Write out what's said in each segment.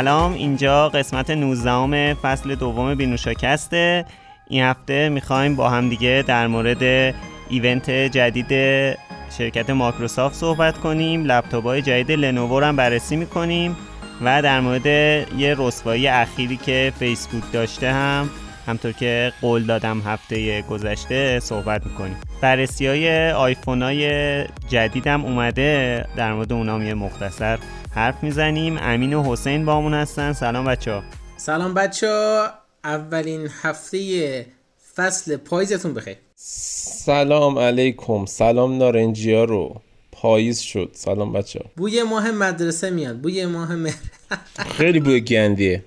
سلام اینجا قسمت 19 فصل دوم بینوشاکسته این هفته می‌خوایم با هم دیگه در مورد ایونت جدید شرکت مایکروسافت صحبت کنیم. لپتاپ های جدید لنوو هم بررسی می‌کنیم و در مورد یه رسوایی اخیری که فیسبوک داشته هم همطور که قول دادم هفته گذشته صحبت می‌کنیم. بررسی های آیفون های جدیدم اومده. در مورد اونام یه مختصر حرف می‌زنیم. امین و حسین با همون هستن. سلام بچه ها سلام بچه ها اولین هفته فصل پاییزتون بخیر. سلام علیکم. سلام نارنجی ها رو. پاییز شد. سلام بچه ها بوی ماه مدرسه میاد. بوی ماه مهر خیلی بوی گندیه.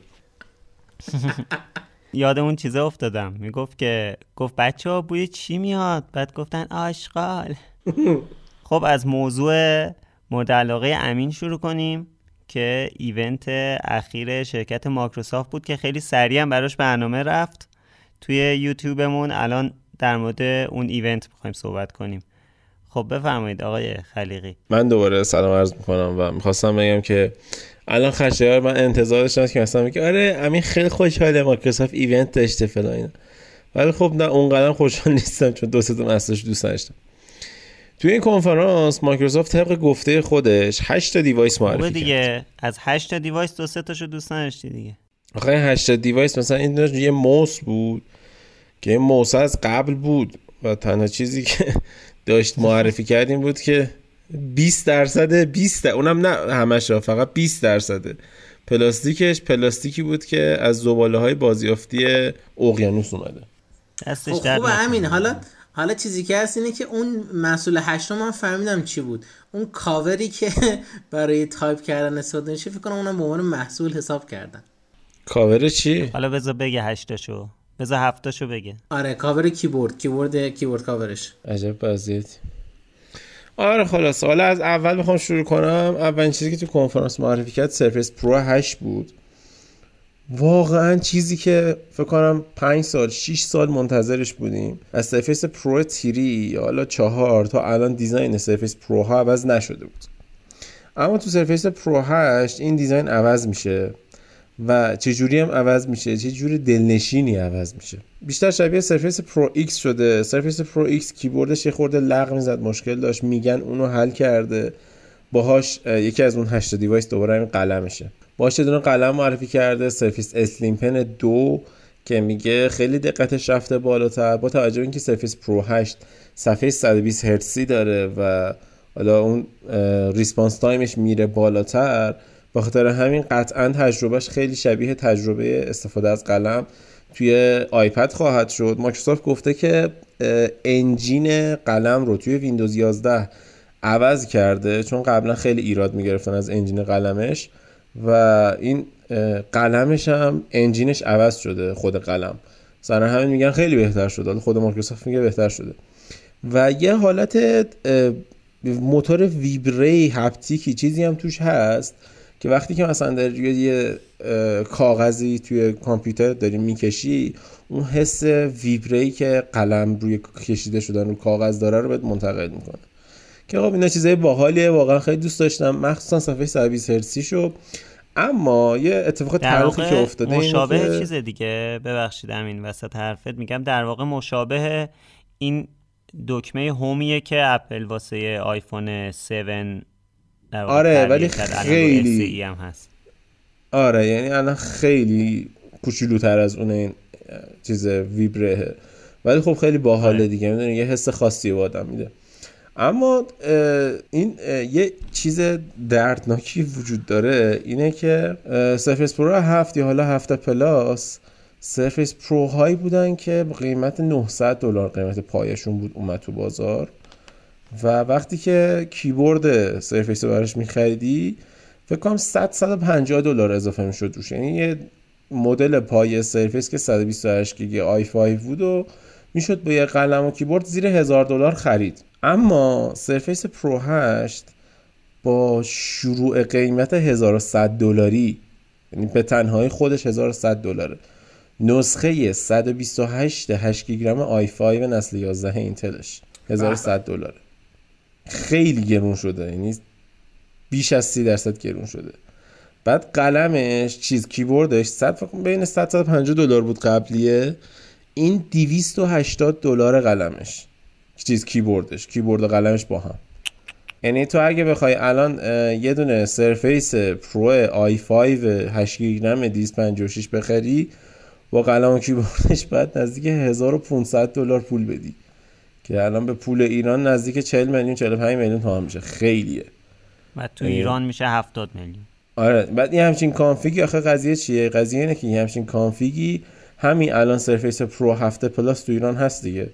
یاد اون چیزه افتادم. می‌گفت که گفت بچه ها بوی چی میاد؟ بعد گفتن آشغال. خب از موضوع مورد علاقه امین شروع کنیم که event اخیر شرکت مایکروسافت بود که خیلی سریع هم براش برنامه رفت. توی یوتیوبمون الان در مورد اون event می‌خوایم صحبت کنیم. خب بفرمایید آقای خلیقی. من دوباره سلام عرض می‌کنم و می‌خواستم بگم که الان خشایار من انتظار داشتم که مثلا میگه آره امین خیلی خوشحاله مایکروسافت event داشته فلان اینا. ولی خب نه اونقدر خوشحال نیستم چون دو سه تا دوست داشتم توی این کنفرانس مایکروسافت طبق گفته خودش 8 تا device معرفی دیگه. کرد. از 8 تا device دو سه تاشو دوست نداشتی دیگه. آخه 8 تا device مثلا این یه موس بود که این موس از قبل بود و تنها چیزی که داشت معرفی کرد این بود که 20 درصد 20 اونم نه همش فقط 20 درصده پلاستیکش پلاستیکی بود که از زباله های بازیافتی اقیانوس اومده. دستش خب خوبه همین حالا حالا چیزی که هست اینه که اون محصول هشتم من فهمیدم چی بود. اون کاوری که برای تایپ کردن استفاده میشه فکر کنم اونم به عنوان محصول حساب کردن. کاور چی؟ حالا بذار بگه هشتاشو. بذار هفتاشو بگه. آره کاور کیبورد. کیبورد کیبورد کاورش. عجب وضعیت آره خلاصه حالا از اول می‌خوام شروع کنم. اولین چیزی که تو کنفرانس معرفی کرد Surface Pro 8 بود. واقعا چیزی که فکر کنم 5 سال 6 سال منتظرش بودیم. از Surface Pro three حالا چهار تا الان design Surface Pro ها عوض نشده بود. اما تو Surface Pro 8 این design عوض میشه. و چه جوری هم عوض میشه؟ چه جوری دلنشینی عوض میشه؟ بیشتر شبیه Surface Pro X شده. Surface Pro X کیبوردش یه خورده لق می‌زد مشکل داشت. میگن اونو حل کرده. باهاش یکی از اون هشت device دوباره این قلمشه یه دونه قلم معرفی کرده. Surface Slim Pen دو که میگه خیلی دقتش رفته بالاتر. با توجه اینکه Surface Pro 8 صفحه 120 هرتزی داره و حالا اون response timeش میره بالاتر به خاطر همین قطعا تجربهش خیلی شبیه تجربه استفاده از قلم توی iPad خواهد شد. مایکروسافت گفته که انجین قلم رو توی ویندوز 11 عوض کرده چون قبلا خیلی ایراد می‌گرفتن از انجین قلمش و این قلمش هم انجینش عوض شده خود قلم. سر همین میگن خیلی بهتر شده. خود مایکروسافت میگه بهتر شده. و یه حالت موتور ویبری هپتیکی چیزی هم توش هست که وقتی که مثلا در یه کاغذی توی کامپیوتر داری می‌کشی اون حس ویبری که قلم روی کشیده شدن رو کاغذ داره رو بهت منتقل می‌کنه. که خب اینا چیزای باحالیه واقعا خیلی دوست داشتم. مخصوصا صفحه 120 هرتزی شو اما یه اتفاق تاریخی که افتاده مشابه که... چیز دیگه. ببخشید همین وسط حرفت میگم. در واقع مشابه این دکمه هومیه که اپل واسه آیفون 7 آره ولی خیلی هم هست. آره یعنی الان خیلی کوچولوتر از اون این چیز ویبره. ولی خب خیلی باحاله آره. دیگه می‌دونی یه حس خاصی به آدم میده. اما این یه چیز دردناکی وجود داره اینه که Surface Pro هفت یا حالا هفته plus Surface Pro هایی بودن که قیمت 900 دلار قیمت پایه‌شون بود اومد تو بازار. و وقتی که کیبورد Surface رو براش میخریدی فکر کنم 100 150 دلار اضافه می‌شد روش یعنی یه مدل پایه Surface که 128 گیگ i5 بود و می‌شد با یه قلم و کیبورد زیر هزار دلار خرید. اما Surface Pro 8 با شروع قیمت 1100 دلاری یعنی به تنهایی خودش 1100 دلاره. نسخه 128 8 گیگ رم i5 نسل 11 اینتلش 1100 دلاره. خیلی گرون شده. یعنی بیش از 30 درصد گرون شده. بعد قلمش چیز کیبوردش 100 بین 100 150 دلار بود قبلیه. این 280 دلار قلمش. چیز کیبوردش کیبورد و قلمش با هم. یعنی تو اگه بخوای الان یه دونه Surface Pro i5 8 گیگ رم 256 بخری با قلم و کیبوردش بعد نزدیک 1500 دلار پول بدی. که الان به پول ایران نزدیک 40 میلیون 45 میلیون تومان میشه. خیلیه. و تو ایران میشه 70 میلیون. آره. بعد این همچین config ی آخه قضیه چیه؟ قضیه اینه که این همچین config ی همین الان Surface Pro هفت Plus تو ایران هست دیگه.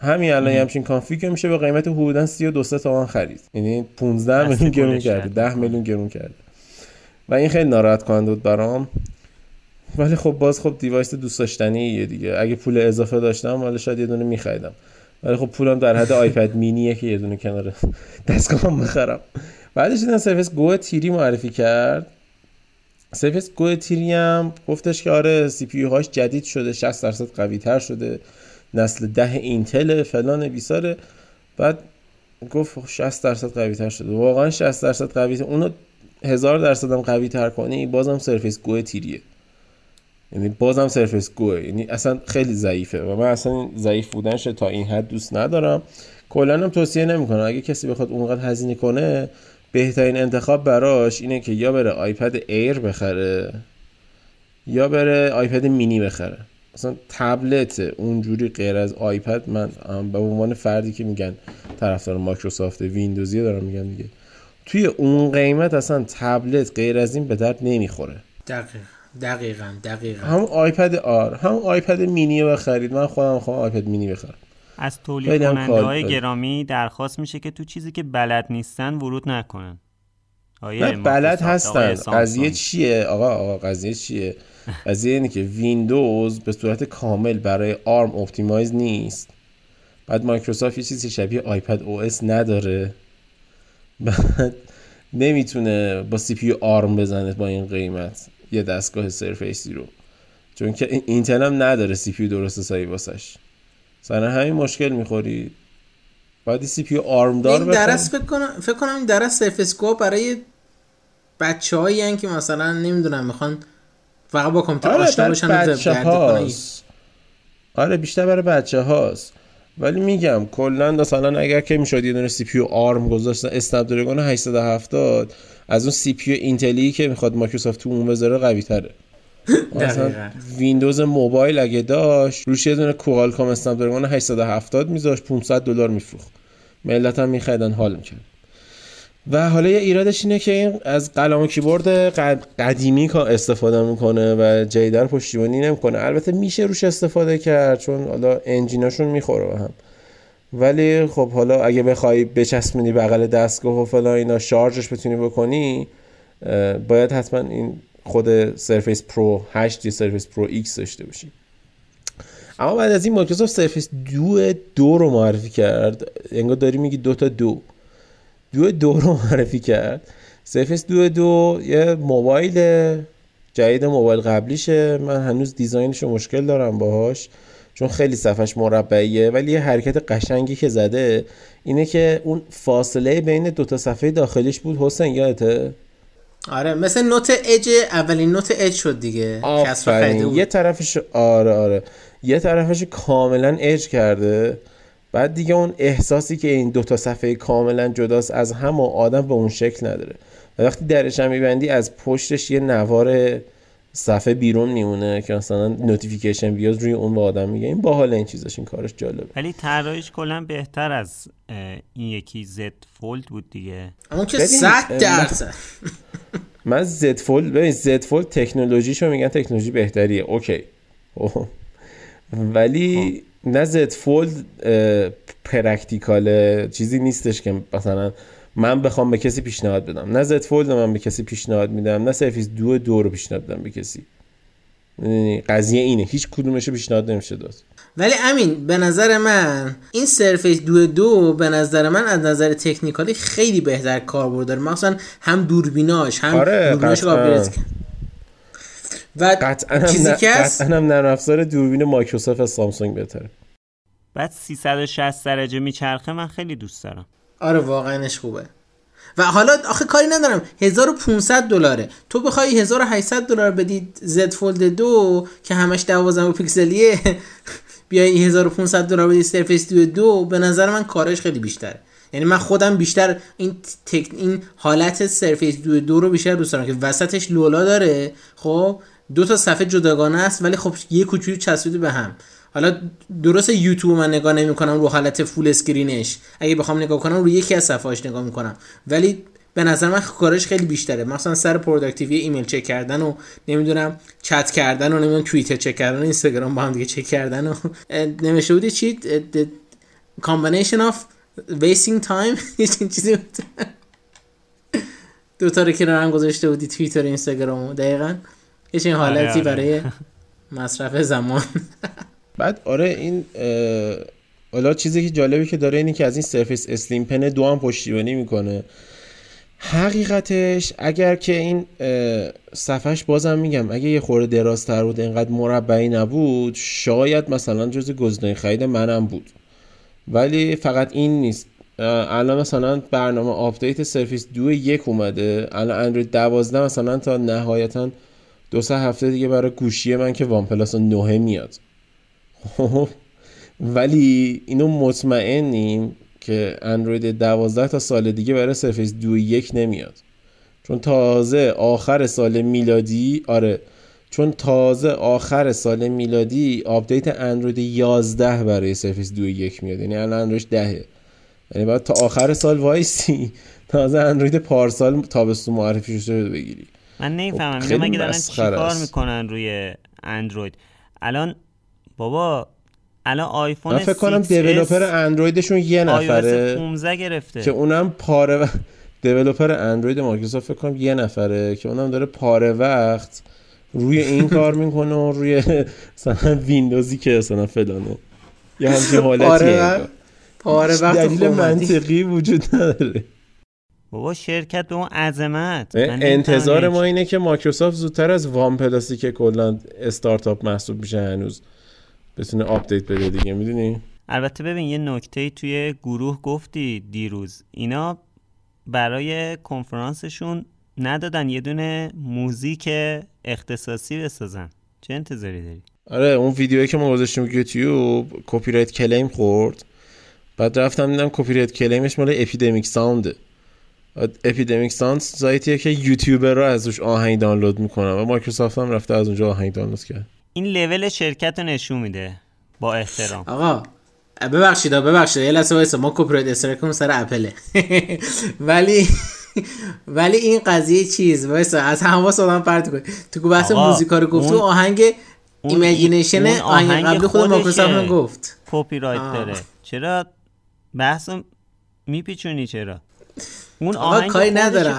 همین الان همچین config میشه به قیمت حدودا 32 تومن خرید. یعنی 15 میلیون گرون کرده. 10 میلیون گرون کرده. و این خیلی ناراحت کننده بود برام. ولی خب باز خب device دوست داشتنیه دیگه. اگه پول اضافه داشتم ولی شاید یه دونه میخریدم. ولی خب پولم در حد iPad Mini ئه که یه دونه کنار دستگاهم بخرم. بعدش دیدم Surface Go Three معرفی کرد. Surface Go Three هم گفتش که آره CPU هاش جدید شده 60 درصد قوی تر شده. نسل ده اینتل فلان بیساره. بعد گفت 60 درصد قوی تر شده. واقعا 60 درصد قوی تر اونو هزار درصد هم قوی تر کنی بازم Surface Go Three ئه. یعنی بازم سرفیس گوه یعنی اصلا خیلی ضعیفه و من اصلا ضعیف بودنش تا این حد دوست ندارم. کلا هم توصیه نمی‌کنم. اگه کسی بخواد اونقدر هزینه کنه بهترین انتخاب براش اینه که یا بره iPad Air بخره یا بره iPad Mini بخره. مثلا تبلت اونجوری غیر از iPad من به عنوان فردی که میگن طرفدار مایکروسافت ویندوزی دارم میگم دیگه. توی اون قیمت اصلا تبلت غیر از این به درد نمی‌خوره. دقیق دقیقا دقیقا. هم iPad Air هم iPad Mini بخرید. من خودم خواهم iPad Mini بخرم. از تولید کننده های گرامی درخواست میشه که تو چیزی که بلد نیستن ورود نکنن. بلد هستن. قضیه چیه؟ آقا آقا قضیه چیه؟ قضیه اینه که ویندوز به صورت کامل برای ARM optimize نیست. بعد مایکروسافت یه چیزی شبیه iPadOS نداره. بعد نمی‌تونه با سی پی آرم بزنه با این قیمت. یه دستگاه سرفیسی رو. چون که اینتل هم نداره سی پی درست سایی واسش. سر همین مشکل می‌خوری. بعد سی پی آرم دار این درس فکر کنم فکر کنم این درس سرفیس کو برای بچه هایی که مثلا نمی‌دونم می‌خوان فقط با کامپیوتر آره آشنا باشن آره بیشتر برای بچه هاست ولی میگم کلا مثلا اگر که می‌شد یه دونه CPU ARM گذاشتن Snapdragon 870 از اون CPU اینتلی که می‌خواد مایکروسافت تو اون بذاره قوی تره. مثلا ویندوز موبایل اگه داشت روش یه دونه Qualcomm Snapdragon 870 میذاشت 500 دلار میفروخت. ملت هم میخریدن حال می‌کرد. و حالا یه ایرادش اینه که این از قلم و کیبورد قدیمی استفاده می‌کنه و جدید رو پشتیبانی نمی‌کنه. البته میشه روش استفاده کرد چون حالا انجیناشون می‌خوره به هم. ولی خب حالا اگه بخوای بچسبونی بغل دستگاه و فلان اینا شارژش بتونی بکنی باید حتما این خود Surface Pro 8 یا Surface Pro X داشته باشی. اما بعد از این مایکروسافت Surface Duo دو رو معرفی کرد. انگار داری میگی دو تا دو. Duo دو رو معرفی کرد. Surface Duo دو یه موبایل جدید موبایل قبلیشه. من هنوز design ش مشکل دارم باهاش چون خیلی صفحش مربعیه ولی یه حرکت قشنگی که زده اینه که اون فاصله بین دو تا صفحه داخلیش بود. حسین یادته؟ آره مثل نوت اج اولین نوت اج شد دیگه. یه طرفش آره آره. یه طرفش کاملا اج کرده. بعد دیگه اون احساسی که این دو تا صفحه کاملا جداست از هم و آدم به اون شکل نداره. و وقتی درش هم میبندی از پشتش یه نوار صفحه بیرون میمونه که مثلا notification بیاد روی اون به آدم میگه. این باحال این چیزاش این کارش جالبه. ولی طراحیش کلا بهتر از این یکی Z Fold بود دیگه. اما که 100 درصد. من Z Fold ببین Z Fold تکنولوژیشو میگن تکنولوژی بهتریه. OK. ولی خب. نه Z Fold practical چیزی نیستش که مثلا من بخوام به کسی پیشنهاد بدم. نه Z Fold من به کسی پیشنهاد میدم نه Surface Duo دو رو پیشنهاد بدم به کسی. قضیه اینه هیچ کدومش پیشنهاد نمیشه داد. ولی امین به نظر من این سرفیس دو دو به نظر من از نظر تکنیکالی خیلی بهتر کاربرد داره مثلا هم دوربیناش هم آره دوربیناش و قطعا چیزی که هم نرم افزار دوربین مایکروسافت از سامسونگ بهتره. بعد 360 درجه میچرخه من خیلی دوست دارم. آره واقعاش خوبه. و حالا آخه کاری ندارم. 1500 دلاره. تو بخوای 1800 دلار بدی زد فولد دو که همش 12 پیکسلیه بیای 1500 دلار بدی Surface Duo دو به نظر من کارش خیلی بیشتره. یعنی من خودم بیشتر این تک... این حالت Surface Duo دو رو بیشتر دوست دارم که وسطش لولا داره. خب دو تا صفحه جداگانه است ولی خب یه کوچولو چسبیده به هم. حالا درست یوتیوب من نگاه نمی کنم رو حالت full screen ش اگه بخوام نگاه کنم رو یکی از صفحاش نگاه می‌کنم. ولی به نظر من کارش خیلی بیشتره. مثلا سر productivity ایمیل چک کردن و نمی‌دونم چت کردن و نمی‌دونم توییتر چک کردن و اینستاگرام با هم دیگه چک کردن و نمیشه بودی چی؟ combination of wasting time چیزی بود. دو تا رو کنار هم گذاشته بودی توییتر اینستاگرام دقیقا یه چنین آره، حالتی آره. برای مصرف زمان. بعد آره این حالا چیزی که جالبی که داره اینی که از این سرفیس اسلیم پن دو هم پشتیبانی می‌کنه. حقیقتش اگر که این صفحش بازم میگم اگه یه خورده درازتر بود اینقدر مربعی نبود شاید مثلا جز گزینه خرید منم بود. ولی فقط این نیست. الان مثلا برنامه update Surface Duo یک اومده. الان اندروید 12 مثلا تا نهایتا دو سه هفته دیگه برای گوشی من که OnePlus 9 میاد. خب. ولی اینو مطمئنیم که اندروید 12 تا سال دیگه برای Surface Duo یک نمیاد. چون تازه آخر سال میلادی آره. چون تازه آخر سال میلادی آپدیت اندروید 11 برای سرفیس دو یک میاد. یعنی الان اندروید 10 یعنی باید تا آخر سال وایسی تازه اندروید پارسال تابستون معرفی شده بگیری. من نمی‌فهمم. خیلی اینا مگه دارن چیکار. می‌کنن روی اندروید؟ الان بابا الان آیفون من فکر کنم 6S developer اندرویدشون یه نفره. 15 گرفته. که اونم پاره و... developer اندروید مایکروسافت فکر کنم یه نفره که اونم داره پاره وقت روی این کار می‌کنه و روی مثلا ویندوزی که مثلا فلانه. یه همچین پاره حالتیه. وقت پاره وقت دلیل. منطقی وجود نداره. بابا شرکت به اون عظمت. انتظار ما. اینه که مایکروسافت زودتر از وان پلاسی که کلا استارتاپ محسوب میشه هنوز. بتونه آپدیت بده دیگه می‌دونی؟ البته ببین یه نکته توی گروه گفتی دیروز. اینا برای کنفرانسشون ندادن یه دونه موزیک اختصاصی بسازن. چه انتظاری داری؟ آره اون ویدیویی که ما گذاشتیم یوتیوب copyright claim خورد. بعد رفتم دیدم copyright claim ش مال اپیدمیک ساونده اپیدمیک ساوند سایتیه که یوتیوبر رو ازش آهنگ دانلود می‌کنن و مایکروسافت هم رفته از اونجا آهنگ دانلود کرد. این لول شرکت رو نشون میده با احترام. آقا ببخشید ببخشید. یه لحظه وایسا ما کپی رایت استرایک سر اپله ولی ولی این قضیه چیز؟ وایسا از حواس آدم پرت کن تو بحث موزیکا رو گفت اون- آهنگ ایمیجینیشن آهنگ قبلی خود. مایکروسافت گفت. کپی رایت. داره. چرا؟ بحث میپیچونی چرا؟ اون آقا، آهنگ کاری نداره.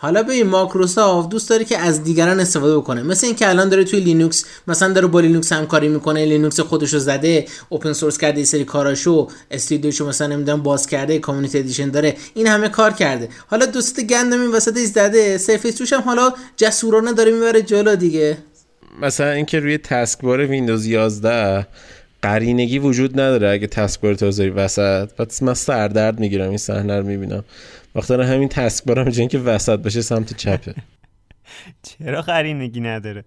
حالا ببین مایکروسافت دوست داره که از دیگران استفاده بکنه. مثل اینکه الان داره توی لینوکس مثلا داره با لینوکس همکاری می‌کنه لینوکس خودشو زده open source کرده سری کاراشو استودیوشو مثلا نمی‌دونم باز کرده community edition داره این همه کار کرده. حالا دوست گندم این وسط زده سرفیس توش هم حالا جسورانه داره می‌بره جلو دیگه. مثلا اینکه روی taskbar ویندوز 11 قرینگی وجود نداره اگه taskbar تو وسط. بعد من سردرد می‌گیرم این صحنه رو می‌بینم. وقتی همین تسکبارم به جای اینکه وسط بشه سمت چپه. چرا قرینگی نداره؟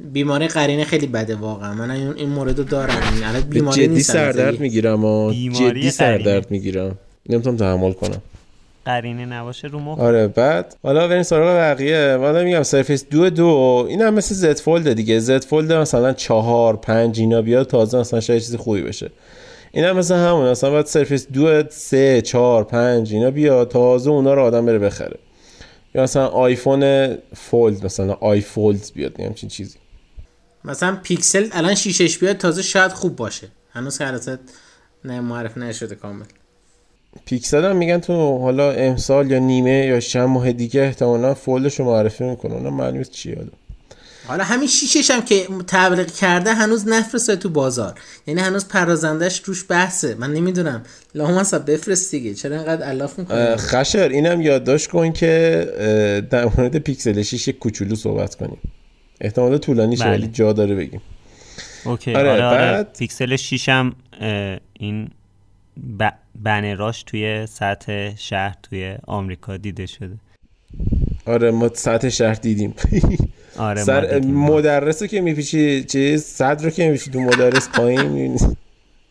بیماری قرینه خیلی بده واقعا. من این این مورد رو دارم. این الان بیماری جدی سردرد. می‌گیرم و بیماری جدی سردرد. می‌گیرم. نمی‌تونم تحمل کنم. قرینه نباشه رو مخ؟ آره بعد حالا بریم سراغ بقیه. حالا میگم سرفیس دو دو. این هم مثل زد فولد دیگه. زد فولد مثلا چهار پنج اینا بیاد تازه مثلا شاید چیز خوبی بشه. این هم مثل همون مثلا باید سرفیس دو سه چهار پنج اینا بیاد تازه اونا رو آدم بره بخره. یا مثلا آیفون فولد مثلا آی فولد بیاد همچین چیزی. مثلا پیکسل الان شیشش بیاد تازه شاید خوب باشه. هنوز که نه معرف نشده کامل. پیکسل هم میگن تو حالا امسال یا نیمه یا چند ماه دیگه احتمالا fold ش رو معرفی می‌کنه اونم معلوم نیست چیه حالا. حالا همین شیشش هم که تبلیغ کرده هنوز نفرسته تو بازار. یعنی هنوز پردازندش روش بحثه. من نمی‌دونم. لامصب بفرست دیگه. چرا اینقدر الاف اه، می‌کنه خشر اینم یادداشت کن که در مورد پیکسل 6 یک کوچولو صحبت کنیم. احتمال طولانی بله. ولی جا داره بگیم. اوکی. آره، آره, آره. بعد- پیکسل 6 هم این ب... بنراش توی سطح شهر توی آمریکا دیده شده. آره ما سطح شهر دیدیم. آره سر مدرس که میپیچی چیز صد رو که میپیچی تو مدرس پایین می‌بینی.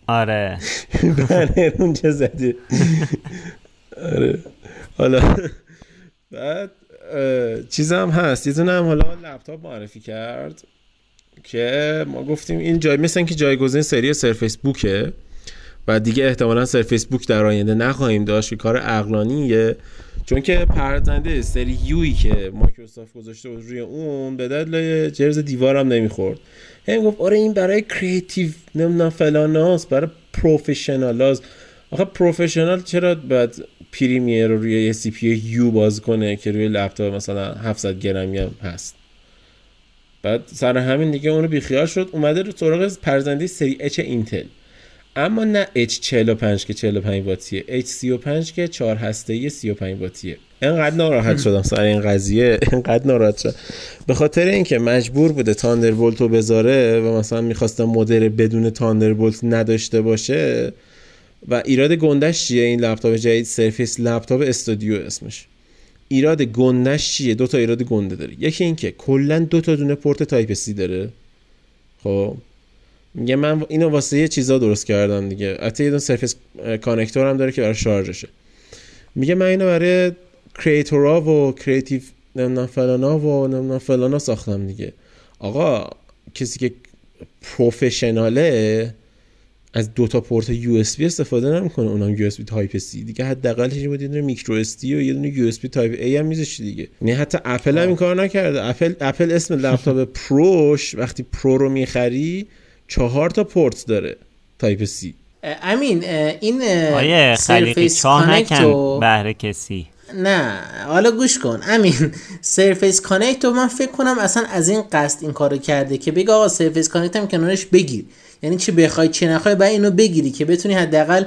آره. بنر اونجا زده آره. حالا بعد چیزم هست. یه هم حالا لپتاپ معرفی کرد که ما گفتیم این جای مثل که جایگزین سری سرفیس بوکه و دیگه احتمالا سرفیس بوک در آینده نخواهیم داشت که کار اقلانیه چون که پردازنده سری یوی که مایکروسافت گذاشته بود روی اون به دلیل جرز دیوارم نمی‌خورد. هم گفت آره این برای creative نمی‌دونم فلاناست برای professional آخه professional چرا باید پریمیر رو روی یه CPU باز کنه که روی لپتاپ مثلا 700 گرمی هم هست؟ بعد سر همین دیگه اون رو بیخیال شد اومده رو سراغ پرزنده سری H اینتل. اما نه H45 که 45 واتیه H35 که 4 هسته ای 35 واتیه. انقدر ناراحت شدم سر این قضیه انقدر ناراحت شدم. به خاطر اینکه مجبور بوده تاندربولت رو بذاره و مثلا می‌خواستم مدر بدون تاندربولت نداشته باشه و ایراد گندش چیه؟ این لپتاپ جدید سرفیس لپتاپ استودیو اسمش. ایراد گندش چیه؟ دو تا ایراد گنده داره. یکی اینکه کلا دو تا دونه پورت Type-C داره. خب؟ میگه من اینو واسه یه چیزا درست کردم دیگه. حتی یه دونه سرفیس connector هم داره که برای شارژشه. میگه من اینو برای creator ا و creative نمی‌دونم فلانا و نمی‌دونم فلانا ساختم دیگه. آقا کسی که professional ه از دو تا پورت USB استفاده نمی‌کنه. اونم USB Type-C. دیگه حداقل بود یه دونه micro SD و یه دونه USB Type-A هم میذاشی دیگه. نه یعنی حتی اپل هم این کار نکرده. اپل اپل اسم لپتاپ پروش وقتی پرو رو می‌خری چهار تا پورت داره. تایپ سی امین این آیه خلیقی چاه نکن بهره کسی. نه حالا گوش کن. امین سرفیس کانکت من فکر کنم اصلا از این قصد این کارو کرده که بگه آقا سرفیس کانکت هم کنارش بگیر. یعنی چه بخوای چه نخوای بعد اینو بگیری که بتونی حداقل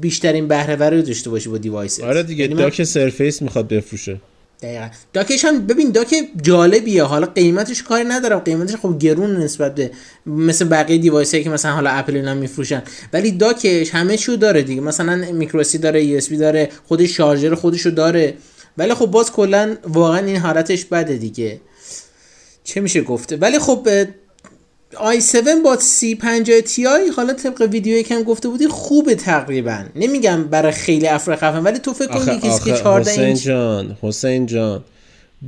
بیشترین بهره وری داشته باشی با دیوایس آره دیگه یعنی داک سرفیس می‌خواد بفروشه. دقیقا. داکش هم ببین داک جالبیه. حالا قیمتش کاری ندارم. قیمتش خب گرون نسبت به مثل بقیه دیوایس که مثلا حالا اپل اینا میفروشن. ولی داکش همه چیو داره دیگه. مثلا میکروسی داره یو اس داره خود شارژر خودشو داره. ولی خب باز کلا واقعا این حالتش بده دیگه. چه میشه گفته؟ ولی خب i7 با C50 Ti حالا طبق ویدیویی که هم گفته بودی خوبه تقریبا. نمیگم برای خیلی افراد خفن ولی تو فکر کن کسی که 14 حسین جان حسین جان.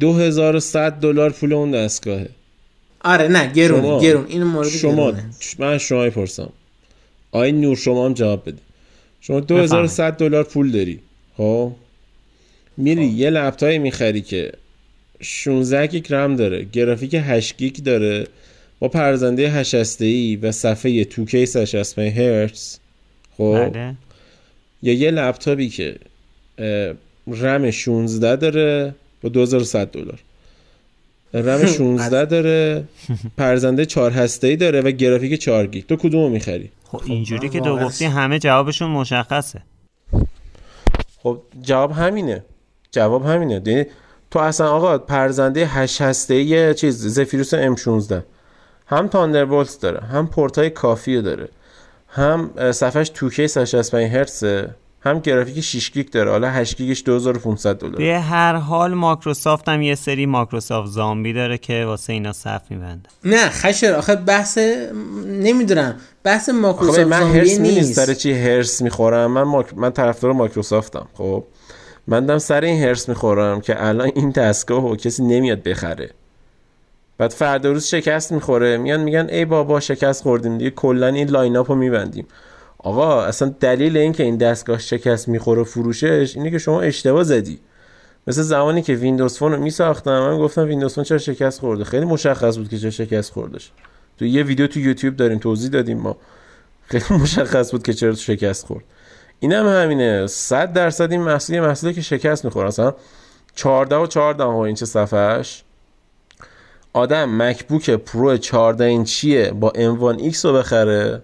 2100 دلار پول اون دستگاهه. آره نه گرون شما. گرون. این مورد شما گرونه. من شما پرسم آی نور شما هم جواب بده. شما 2100 دلار پول داری. خب؟ میری خب. یه لپتاپ می‌خری که 16 گیگ رم داره گرافیک 8 گیگ داره. با پردازنده 8 ای و صفحه 2K 165 هرتز خب بله. یا یه لپتاپی که رم 16 داره با 2100 دلار. رم 16 داره پرزنده 4 هسته ای داره و گرافیک 4 گیگ. تو کدومو می‌خری؟ خب اینجوری که تو گفتی همه جوابشون مشخصه. خب جواب همینه. جواب همینه. یعنی تو اصلا آقا پرزنده 8 هسته ای چیز زفیروس M16 هم تاندربولت داره هم پورتای کافی داره هم صفحش 2K 165 هرتزه هم گرافیک 6 گیگ داره. حالا 8 گیگش 2500 دلار. به هر حال مایکروسافت هم یه سری مایکروسافت زامبی داره که واسه اینا صف میبنده. نه خشر آخه بحث نمی‌دونم. بحث مایکروسافت من حرص نیست. سر چی حرص می‌خورم؟ من ماک... من طرفدار مایکروسافتم خب؟ من دم سر این حرص می‌خورم که الان این دستگاه کسی نمیاد بخره. بعد فردا روز شکست می‌خوره. میان میگن ای بابا شکست خوردیم دیگه کلا این line رو میبندیم. آقا اصلا دلیل این که این دستگاه شکست می‌خوره فروشش اینه که شما اشتباه زدی. مثل زمانی که Windows Phone رو میساختم من گفتم Windows Phone چرا شکست خورده؟ خیلی مشخص بود که چرا شکست خوردش. تو یه ویدیو تو یوتیوب داریم توضیح دادیم ما. خیلی مشخص بود که چرا شکست خورد. اینم هم همینه. 100 درصد این محصول محصولی که شکست می‌خوره. اصلا 14 و 14 اینچ صفحش آدم MacBook Pro 14 اینچیه با M1 X رو بخره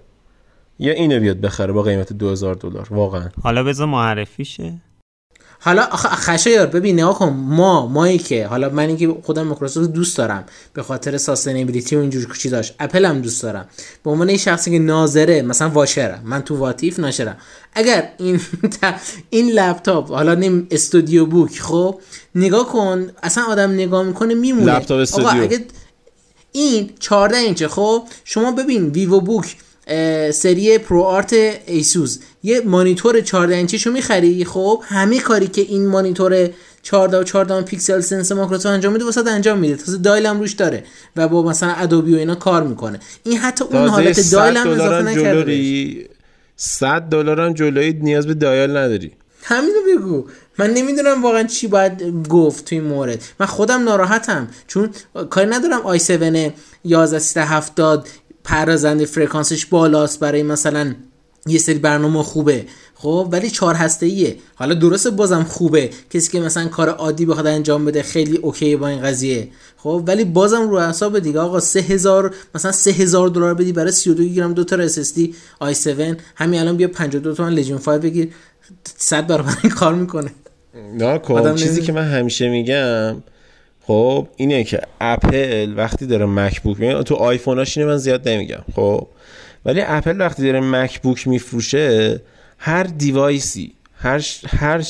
یا اینو بیاد بخره با قیمت 2000 دلار؟ واقعا. حالا بذار معرفی شه حالا خشایار ببین نگاه کن ما مایی که حالا من که خودم مایکروسافت دوست دارم به خاطر ساستینبیلیتی و اینجور کوچی داشت اپل هم دوست دارم. به عنوان این شخصی که ناظره مثلا واشرم من تو واتیف ناشرم. اگر این این لپتاپ حالا نیم استودیو بوک خب نگاه کن اصلا آدم نگاه می‌کنه میمونه. لپتاپ استودیو. این 14 اینچه خب شما ببین VivoBook سری ProArt ایسوس یه مانیتور 14 اینچیشو می‌خری؟ خب همه کاری که این مانیتور 14 و 14 PixelSense مایکروسافت انجام میده واسه انجام میده. تازه dial هم روش داره و با مثلا Adobe و اینا کار می‌کنه. این حتی اون حالت dial هم اضافه نکرده 100 دلار هم جلوی نیاز به dial نداری. همینو بگو. من نمی‌دونم واقعا چی باید گفت توی این مورد. من خودم ناراحتم چون کاری ندارم i7 1170 پردازنده فرکانسش بالاست برای مثلا یه سری برنامه خوبه. خب ولی چهار هسته ایه حالا درسته بازم خوبه. کسی که مثلا کار عادی بخواد انجام بده خیلی OK با این قضیه. خب ولی بازم رو حساب دیگه آقا 3000 مثلا 3000 دلار بدی برای 32 گیگ رم دو تا SSD i7 همین الان بیا 52 تومن Legion 5 بگیر. 100 برابر این کار می‌کنه. نه چیزی که من همیشه میگم خب اینه که اپل وقتی داره MacBook تو آیفوناش اینه من زیاد نمیگم خب؟ ولی اپل وقتی داره MacBook میفروشه هر device ی هر هر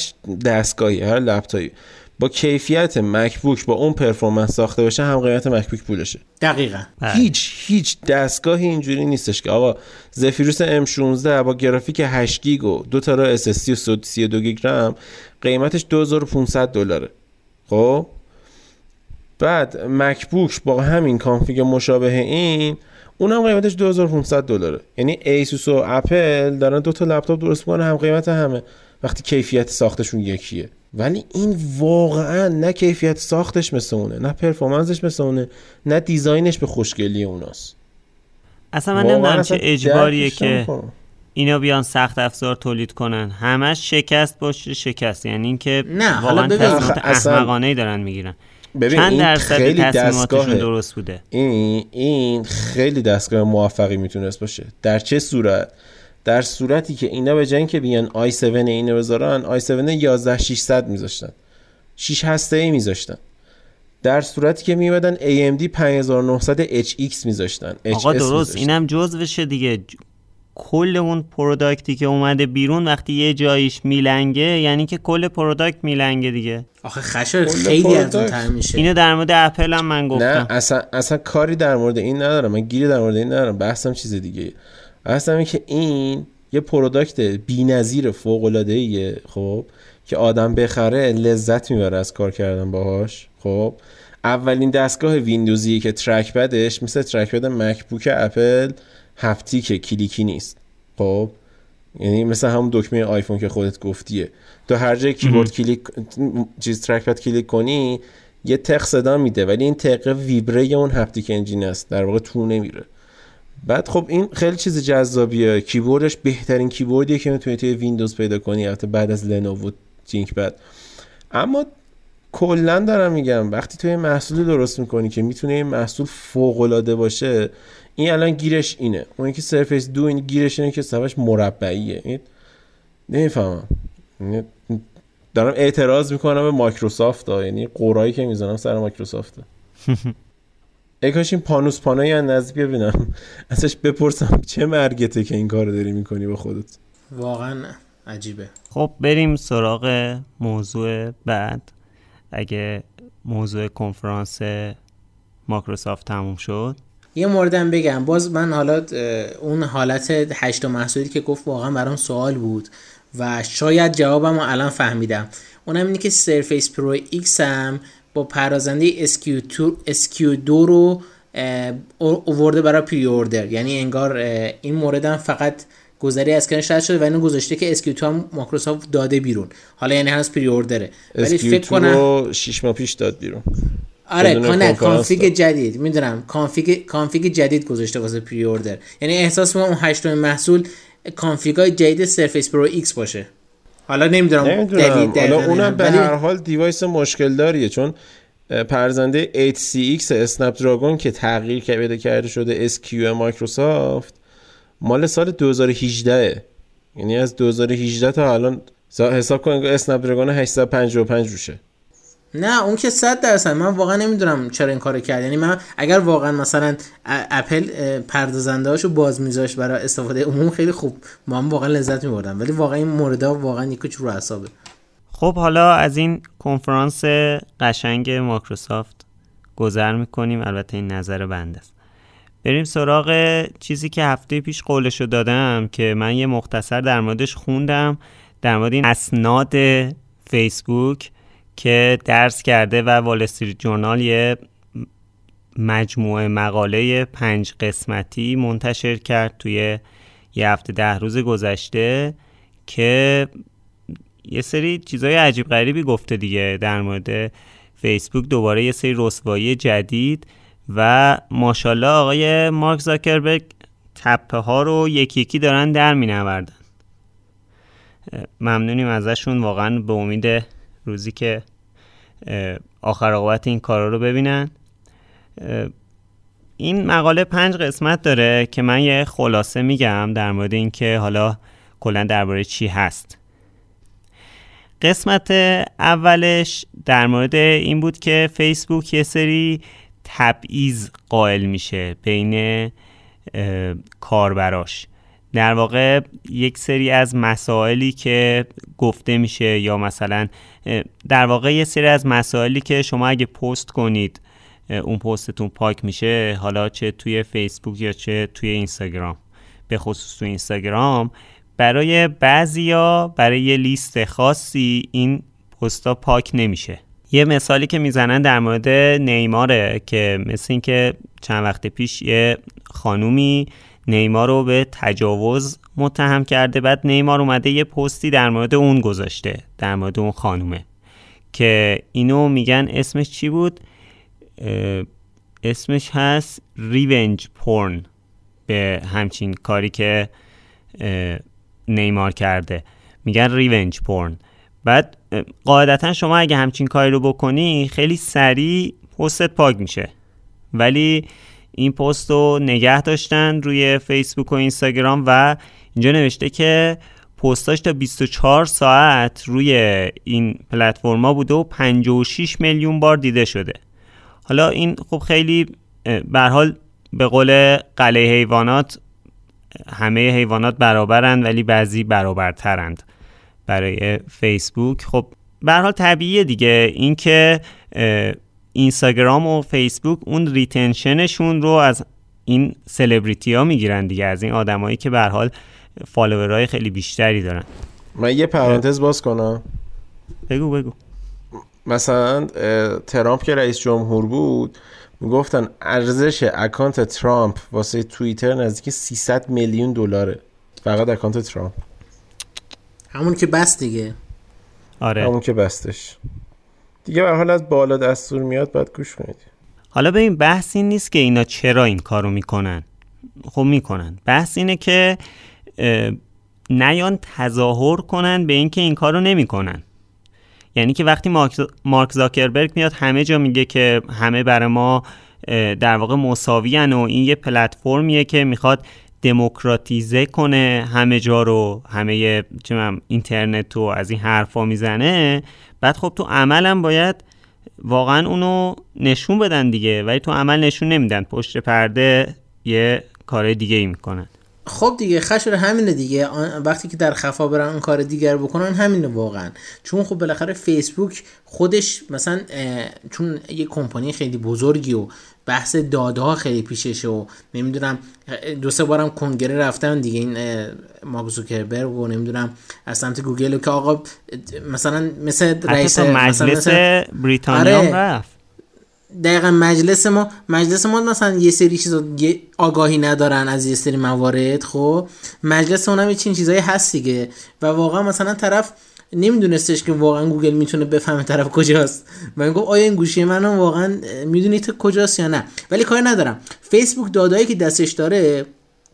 دستگاهی هر لپتاپی با کیفیت MacBook با اون performance ساخته باشه هم قیمت MacBook پولشه. دقیقا. بله. هیچ هیچ دستگاهی اینجوری نیستش که. آقا Zephyrus M16 با گرافیک 8 گیگ و دو تا را SSD و 32 گیگ رم قیمتش 2500 دلاره. خب؟ بعد MacBook با همین config مشابه این اونم قیمتش 2500 دلاره. یعنی ایسوس و اپل دارن دو تا لپتاپ درست می‌کنن هم قیمت همه. وقتی کیفیت ساختشون یکیه. ولی این واقعا نه کیفیت ساختش مثل اونه نه performance ش مثل اونه نه design ش به خوشگلی اوناست. اصلا من نمی‌دونم چه اجباریه که اینا بیان سخت افزار تولید کنن. همش شکست باشه شکست. یعنی اینکه واقعا تصمیمات احمقانه دارن می‌گیرن. ببین چند درصد خیلی تصمیماتشون درست بوده؟ این این خیلی دستگاه موفقی می‌تونست باشه. در چه صورت؟ در صورتی که اینا به جای که بیان i7 اینو بذارن i7 11600 میذاشتن. 6 هسته ای میذاشتن. در صورتی که میمدن AMD 5900 HX میذاشتن. آقا درست اینم جزوشه دیگه. کل اون product ی که اومده بیرون وقتی یه جاییش میلنگه یعنی که کل product میلنگه دیگه. آخه خشر خیلی از اون میشه. اینو در مورد اپل هم من گفتم. نه اصلا, اصلا کاری در مورد این ندارم. من گیری در مورد این ندارم. بحثم چیز دیگه. بحثم که این یه product بی‌نظیر فوق العاده خب که آدم بخره لذت می‌بره از کار کردن باهاش خب. اولین دستگاه ویندوزی که trackpad ش مثل trackpad MacBook اپل haptic ه کلیکی نیست. خب؟ یعنی مثل همون دکمه آیفون که خودت گفتیه. تو هر جای کیبورد کلیک چیز trackpad کلیک کنی یه تق صدا میده ولی این تق ویبره اون Haptic Engine است. در واقع تو نمیره. بعد خب این خیلی چیز جذابیه. کیبوردش بهترین کیبوردیه که می‌تونی توی ویندوز پیدا کنی البته بعد از لنوو ThinkPad. اما کلا دارم میگم وقتی توی محصول درست می‌کنی که می‌تونه این محصول فوق العاده باشه این الان گیرش اینه. اون که Surface Duo این گیرش اینه که صفحش مربعیه. این نمی‌فهمم. دارم اعتراض می‌کنم به مایکروسافت ها. یعنی غرایی که می‌زنم سر مایکروسافت ای کاش این پانوس پانایی از نزدیک ببینم. ازش بپرسم چه مرگته که این کار داری می‌کنی به خودت. واقعا عجیبه. خب بریم سراغ موضوع بعد. اگه موضوع کنفرانس مایکروسافت تموم شد. یه موردم بگم. باز من حالا اون حالت هشت محصولی که گفت واقعا برام سوال بود و شاید جوابم الان فهمیدم. اونم اینه که Surface Pro X هم با پردازنده SQ2 رو آورده برای pre-order. یعنی انگار این مورد هم فقط گذری از کنش رد شده و اینو گذاشته که SQ2 هم مایکروسافت داده بیرون. حالا یعنی هنوز pre-order ه. ولی فکر کنم 6 ماه پیش داد بیرون. آره نه config جدید. می‌دونم config config جدید گذاشته واسه pre-order یعنی احساس می‌کنم اون هشتم محصول config های جدید Surface Pro X باشه. حالا نمی‌دونم نمی‌دونم. حالا اونم به هر حال device مشکل داریه چون پردازنده 8CX Snapdragon که تغییر کرده کرده شده SQ مایکروسافت مال سال 2018 یعنی از 2018 تا الان حساب کنید اسنپ دراگون 855 روشه. نه اون که 100 درصد. من واقعا نمی‌دونم چرا این کارو کرد. یعنی من اگر واقعا مثلا اپل پردازنده هاشو باز میذاش برای استفاده عموم خیلی خوب. ما هم واقعا لذت میبردم. ولی واقعا این موردا واقعا یکوچ رو حسابه خب حالا از این کنفرانس قشنگ مایکروسافت گذر می‌کنیم. البته این نظر بنده است. بریم سراغ چیزی که هفته پیش قولشو دادم که من یه مختصر در موردش خوندم. در مورد این اسناد فیسبوک. که درس کرده و وال استریت جورنال یه مجموعه مقاله پنج قسمتی منتشر کرد توی یه هفته ده روز گذشته که یه سری چیزای عجیب غریبی گفته دیگه در مورد فیسبوک دوباره یه سری رسوایی جدید و ماشاءالله آقای مارک زاکربرگ تپه ها رو یکی یکی دارن در می نوردن. ممنونیم ازشون واقعا به امید روزی که آخر آقابت این کارا رو ببینن. این مقاله پنج قسمت داره که من یه خلاصه میگم در مورد اینکه حالا کلا درباره چی هست. قسمت اولش در مورد این بود که فیسبوک یه سری تبعیض قائل میشه بین کاربراش. در واقع یک سری از مسائلی که گفته میشه یا مثلا در واقع یه سری از مسائلی که شما اگه پست کنید اون پستتون پاک میشه حالا چه توی فیسبوک یا چه توی اینستاگرام. به خصوص توی اینستاگرام برای بعضیا برای یه لیست خاصی این پستا پاک نمیشه. یه مثالی که می‌زنن در مورد نیماره که مثل اینکه چند وقت پیش یه خانومی نیمار رو به تجاوز متهم کرده. بعد نیمار اومده یه پستی در مورد اون گذاشته در مورد اون خانومه. که اینو میگن اسمش چی بود؟ اسمش هست ریونج پورن به همچین کاری که نیمار کرده. میگن ریونج پورن بعد قاعدتا شما اگه همچین کاری رو بکنی خیلی سریع پستت پاک میشه. ولی این پست رو نگه داشتن روی فیسبوک و اینستاگرام و اینجا نوشته که پستاش تا 24 ساعت روی این پلتفرما بوده و 56 میلیون بار دیده شده. حالا این خب خیلی به حال به قول قلعه حیوانات همه حیوانات برابرند ولی بعضی برابرترند برای فیسبوک. خب به حال طبیعیه دیگه. اینکه اینستاگرام و فیسبوک اون retention شون رو از این سلبریتی ها می‌گیرن دیگه از این آدمایی که به حال follower های خیلی بیشتری دارن. من یه پرانتز باز کنم. بگو بگو. مثلا ترامپ که رئیس جمهور بود می‌گفتن ارزش اکانت ترامپ واسه توییتر نزدیک 300 میلیون دلاره. فقط اکانت ترامپ. همون که بست دیگه. آره. همون که بستش. دیگه به حال از بالا دستور میاد باید گوش کنید. حالا ببین بحث این نیست که اینا چرا این کارو می‌کنن. خب می‌کنن. بحث اینه که نیان تظاهر کنن به اینکه این کارو نمی‌کنن. یعنی که وقتی مارک زاکربرگ میاد همه جا میگه که همه برای ما در واقع مساویان و این یه پلتفرمیه که می‌خواد دموکراتیزه کنه همه جا رو همه اینترنت رو از این حرفا می‌زنه. بعد خب تو عملم باید واقعا اونو نشون بدن دیگه ولی تو عمل نشون نمیدن. پشت پرده یه کار دیگه ای می‌کنن. خب دیگه خشر همینه دیگه. وقتی که در خفا برن اون کار دیگر بکنن همینه واقعا. چون خب بالاخره فیسبوک خودش مثلا چون یه کمپانی خیلی بزرگی و بحث داده ها خیلی پیششه و نمی‌دونم دو سه بارم کنگره رفتن دیگه این مارک زوکربرگ و نمی‌دونم از سمت گوگل که آقا مثلا مثل رئیس مجلس بریتانیا آره. رفت. دقیقا مجلس ما مجلس ما مثلا یه سری چیزا آگاهی ندارن از یه سری موارد خب؟ مجلس اونم یه چیزایی هست دیگه. و واقعا مثلا طرف نمیدونستش که واقعا گوگل می‌تونه بفهمه طرف کجاست. و گفت آیا این گوشی منو واقعا می‌دونید کجاست یا نه؟ ولی کاری ندارم. فیسبوک دادایی که دستش داره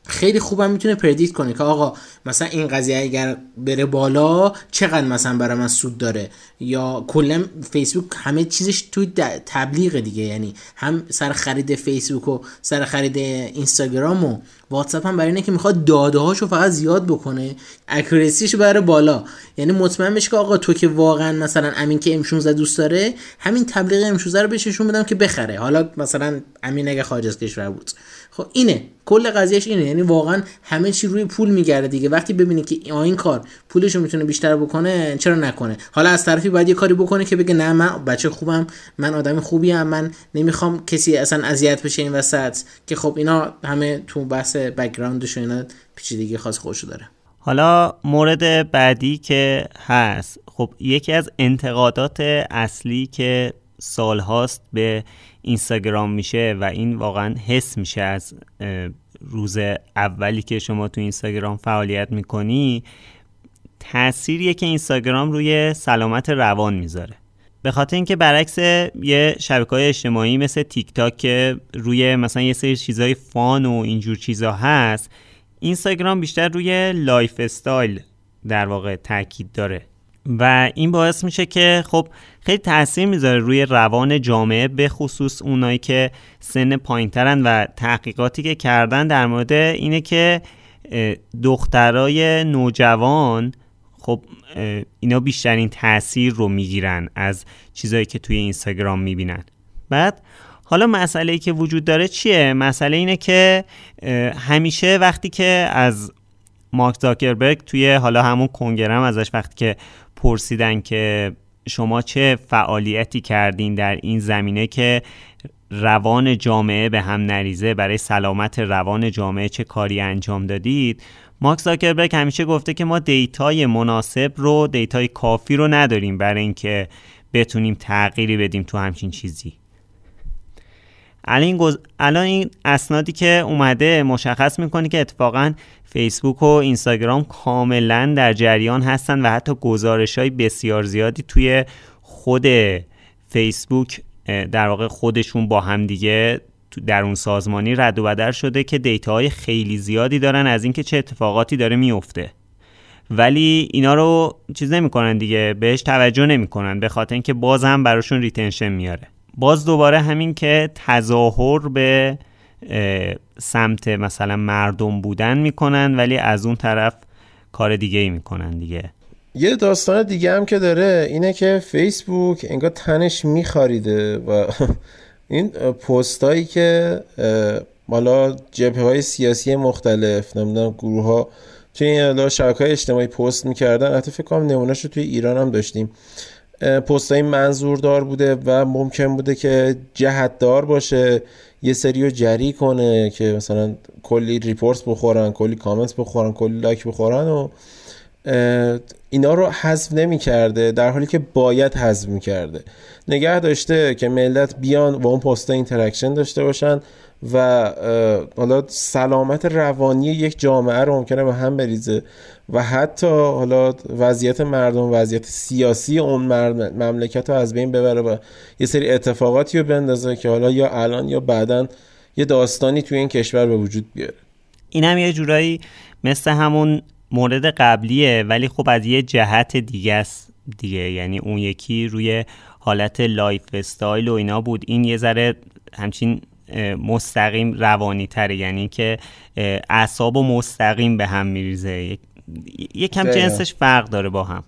خیلی خوبم می‌تونه پردیکت کنه که آقا مثلا این قضیه اگر بره بالا چقدر مثلا برای من سود داره؟ یا کلا فیسبوک همه چیزش توی تبلیغ دیگه. یعنی هم سر خرید فیسبوک و سر خرید اینستاگرام و واتساپ هم برای اینه که می‌خواد داده هاشو فقط زیاد بکنه. اکورسیشو بره بالا. یعنی مطمئن بشه که آقا تو که واقعا مثلا امین که ام 16 دوست داره همین تبلیغ ام 16 رو بهشون بدم که بخره. حالا مثلا امین اگه خارج از کشور بود. خب اینه. کل قضیهش اینه. یعنی واقعا همه چی روی پول میگرده دیگه. وقتی ببینه که این کار پولشو می‌تونه بیشتر بکنه چرا نکنه؟ حالا از طرفی باید یه کاری بکنه که بگه نه من بچه خوبم من آدم خوبی هم من نمی‌خوام کسی اصلا اذیت بشه این وسط. که خب اینا همه تو بحث بکگراندش و اینا پیچیدگی خاص خودشو داره. حالا مورد بعدی که هست. خب یکی از انتقادات اصلی که سالهاست به اینستاگرام میشه و این واقعا حس میشه از روز اولی که شما تو اینستاگرام فعالیت می‌کنی تأثیریه که اینستاگرام روی سلامت روان می‌ذاره. به خاطر اینکه برعکس یه شبکه های اجتماعی مثل تیک تاک که روی مثلا یه سری چیزای fun و اینجور چیزا هست اینستاگرام بیشتر روی lifestyle در واقع تاکید داره. و این باعث میشه که خب خیلی تاثیر می‌ذاره روی روان جامعه به خصوص اونایی که سن پایینترن و تحقیقاتی که کردن در مورد اینه که دخترای نوجوان خب اینا بیشترین تاثیر رو می‌گیرن از چیزایی که توی اینستاگرام می‌بینن بعد حالا مسئله ای که وجود داره چیه؟ مسئله اینه که همیشه وقتی که از مارک زاکربرگ توی حالا همون کنگرم ازش وقتی که پرسیدن که شما چه فعالیتی کردین در این زمینه که روان جامعه به هم نریزه برای سلامت روان جامعه چه کاری انجام دادید؟ مارک زاکربرگ همیشه گفته که ما data ی مناسب رو data ی کافی رو نداریم برای اینکه بتونیم تغییری بدیم تو همچین چیزی. الان این اسنادی که اومده مشخص می‌کنه که اتفاقا فیسبوک و اینستاگرام کاملا در جریان هستن و حتی گزارش های بسیار زیادی توی خود فیسبوک در واقع خودشون با هم دیگه درون سازمانی رد و بدل شده که data های خیلی زیادی دارن از اینکه چه اتفاقاتی داره میفته ولی اینا رو چیز نمی‌کنن دیگه بهش توجه نمی‌کنن به خاطر اینکه باز هم براشون retention میاره. باز دوباره همین که تظاهر به سمت مثلا مردم بودن می‌کنن ولی از اون طرف کار دیگه ای می‌کنن دیگه. یه داستان دیگه هم که داره اینه که فیسبوک انگار تنش میخاریده و این پستایی که مالا جبه های سیاسی مختلف نمی‌دونم گروه ها توی این شبکه های اجتماعی پست می‌کردن. حتی فکر کنم نمونهش رو توی ایران هم داشتیم. پست های منظوردار بوده و ممکن بوده که جهتدار باشه یه سری رو جری کنه که مثلا کلی report بخورن کلی کامنت بخورن کلی لایک بخورن و اینا رو حذف نمی کرده در حالی که باید حذف می کرده نگه داشته که ملت بیان و اون پست interaction داشته باشن و حالا سلامت روانی یک جامعه رو ممکنه به هم بریزه. و حتی حالا وضعیت مردم وضعیت سیاسی اون مملکت رو از بین ببره و یه سری اتفاقاتی رو بندازه که حالا یا الان یا بعدا یه داستانی توی این کشور به وجود بیاره. این هم یه جورایی مثل همون مورد قبلیه ولی خب از یه جهت دیگه است دیگه. یعنی اون یکی روی حالت lifestyle و اینا بود. این یه ذره همچین مستقیم روانی تره یعنی که اعصاب و مستقیم به هم میریزه. یکم جنسش فرق داره با هم.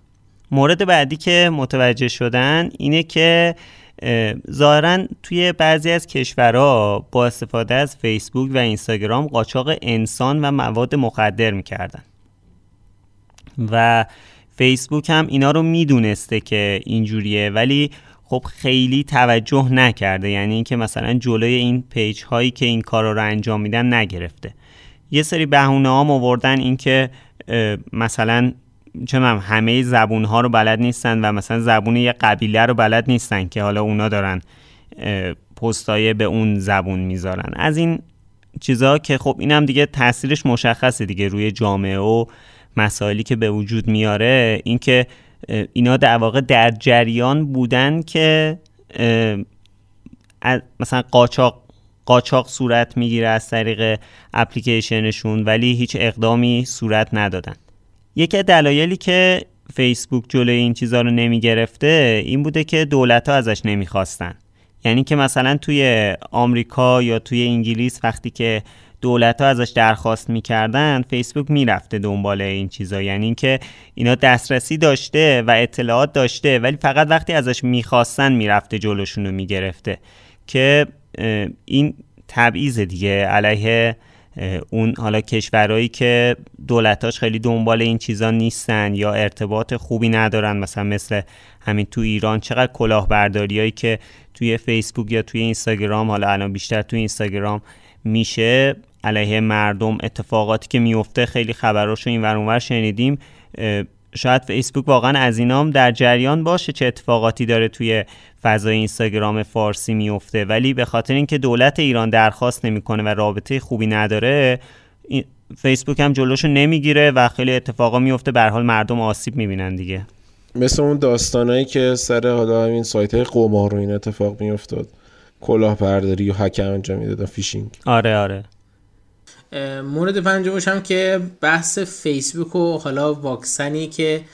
مورد بعدی که متوجه شدن اینه که ظاهرا توی بعضی از کشورها با استفاده از فیسبوک و اینستاگرام قاچاق انسان و مواد مخدر می‌کردن. و فیسبوک هم اینا رو می‌دونسته که اینجوریه ولی خب خیلی توجه نکرده. یعنی اینکه مثلا جلوی این پیج هایی که این کار رو انجام میدن نگرفته. یه سری بهونه ها آوردن اینکه مثلا چه همه زبون ها رو بلد نیستن و مثلا زبون یه قبیله رو بلد نیستن که حالا اونا دارن پستای به اون زبون می‌ذارن. از این چیزها که خب اینم دیگه تاثیرش مشخصه دیگه روی جامعه و مسائلی که به وجود میاره. اینکه اینا در واقع در جریان بودن که مثلا قاچاق قاچاق صورت می‌گیره از طریق اپلیکیشنشون ولی هیچ اقدامی صورت ندادن. یکی دلایلی که فیسبوک جلوی این چیزها رو نمی‌گرفته این بوده که دولت ها ازش نمی‌خواستن. یعنی که مثلا توی آمریکا یا توی انگلیس وقتی که دولت ها ازش درخواست می‌کردن فیسبوک می‌رفته دنبال این چیزا. یعنی اینکه اینا دسترسی داشته و اطلاعات داشته ولی فقط وقتی ازش می‌خواستن می‌رفته جلوشون رو می‌گرفته. که این تبعیض دیگه علیه اون حالا کشورهایی که دولتاش خیلی دنبال این چیزا نیستن یا ارتباط خوبی ندارن مثلا مثل همین تو ایران چقدر کلاهبرداریایی که توی فیسبوک یا توی اینستاگرام حالا الان بیشتر توی اینستاگرام میشه علیه مردم اتفاقاتی که میفته خیلی خبراشو این ور شنیدیم. شاید فیسبوک واقعا از اینام در جریان باشه چه اتفاقاتی داره توی فضای اینستاگرام فارسی میفته. ولی به خاطر اینکه دولت ایران درخواست نمی‌کنه و رابطه خوبی نداره فیسبوک هم جلوشو نمی‌گیره و خیلی اتفاقا میفته. به حال مردم آسیب می‌بینن دیگه. مثل اون داستانایی که سر حالا همین سایت های قمار و این اتفاق میافتاد. کلاهبرداری و هک انجام می‌دادن فیشینگ. آره آره. مورد پنجمش هم که بحث فیسبوک و حالا واکسنی که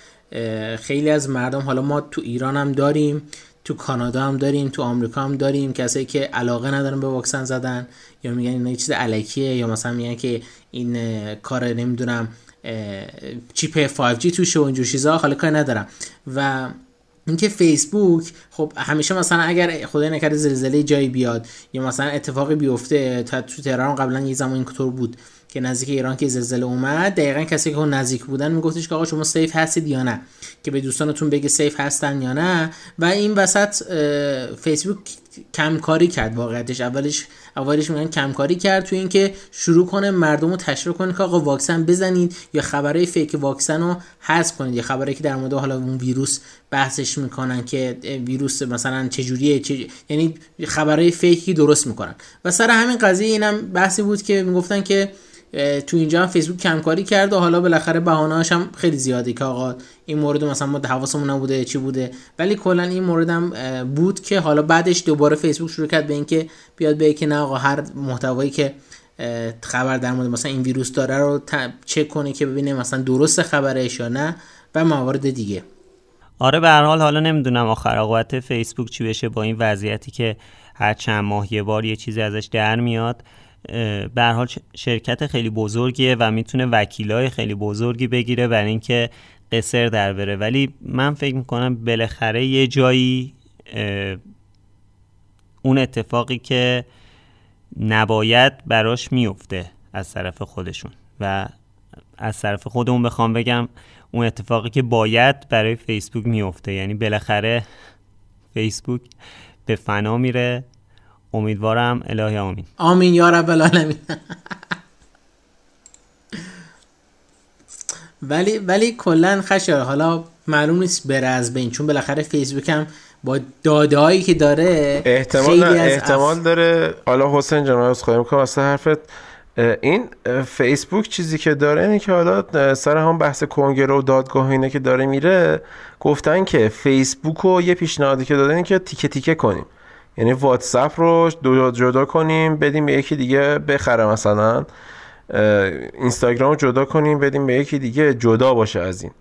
خیلی از مردم حالا ما تو ایران هم داریم تو کانادا هم داریم تو آمریکا هم داریم کسایی که علاقه ندارن به واکسن زدن یا میگن این چیز علکیه یا مثلا میگن که این کار نمی‌دونم chip 5G توشه و اینجور چیزا حالا کار ندارم. و اینکه فیسبوک خب همیشه مثلا اگر خدای نکرده زلزله جایی بیاد یا مثلا اتفاقی بیفته تا تو تهران قبلا یه زمان اینطور بود. که نزدیک ایران که زلزله اومد دقیقا کسی که نزدیک بودن میگفتش که آقا شما safe هستید یا نه؟ که به دوستانتون بگه safe هستن یا نه؟ و این وسط فیسبوک کمکاری کرد واقعیتش. اولش اولش میگن کمکاری کرد تو اینکه شروع کنه مردم رو تشویق کنه که آقا واکسن بزنید یا خبرهای fake واکسن رو حذف کنید. یا خبرایی که در مورد حالا اون ویروس بحثش می‌کنن که ویروس مثلا چجوریه چه یعنی خبرهای فیکی درست می‌کنن. و سر همین قضیه اینم بحثی بود که می‌گفتن که تو اینجا هم فیسبوک کمکاری کرد و حالا بالاخره بهانه‌اش هم خیلی زیاده که آقا این مورد مثلا ما حواسمون نبوده چی بوده؟ ولی کلا این مورد هم بود که حالا بعدش دوباره فیسبوک شروع کرد به اینکه بیاد به که نه آقا هر محتوایی که خبر در مورد مثلا این ویروس داره رو چک کنه که ببینه مثلا درست خبرش یا نه و موارد دیگه. آره به هر حال حالا نمی‌دونم آخر فیسبوک چی بشه با این وضعیتی که هر چند ماه یه بار یه چیزی ازش در میاد. به حال شرکت خیلی بزرگیه و می‌تونه وکیلای خیلی بزرگی بگیره برای اینکه قصر در بره. ولی من فکر می‌کنم بالاخره یه جایی اون اتفاقی که نباید براش میفته از طرف خودشون. و از طرف خودمون بخوام بگم اون اتفاقی که باید برای فیسبوک میفته یعنی بالاخره فیسبوک به فنا میره. امیدوارم. الهی آمین. آمین یا رب العالمین. ولی ولی کلا خشه. حالا معلوم نیست بره از بین چون بالاخره فیسبوک هم با دادهایی که داره احتمال احتمال داره. حالا حسین جان از خواهیم که واسه حرفت این فیسبوک چیزی که داره اینه که حالا سر هم بحث کنگره و دادگاه اینه که داره میره گفتن که فیسبوک رو یه پیشنهادی که دادن که تیکه تیکه کنیم. یعنی واتساپ رو جدا کنیم بدیم به یکی دیگه بخره مثلا. اینستاگرام رو جدا کنیم بدیم به یکی دیگه جدا باشه از این.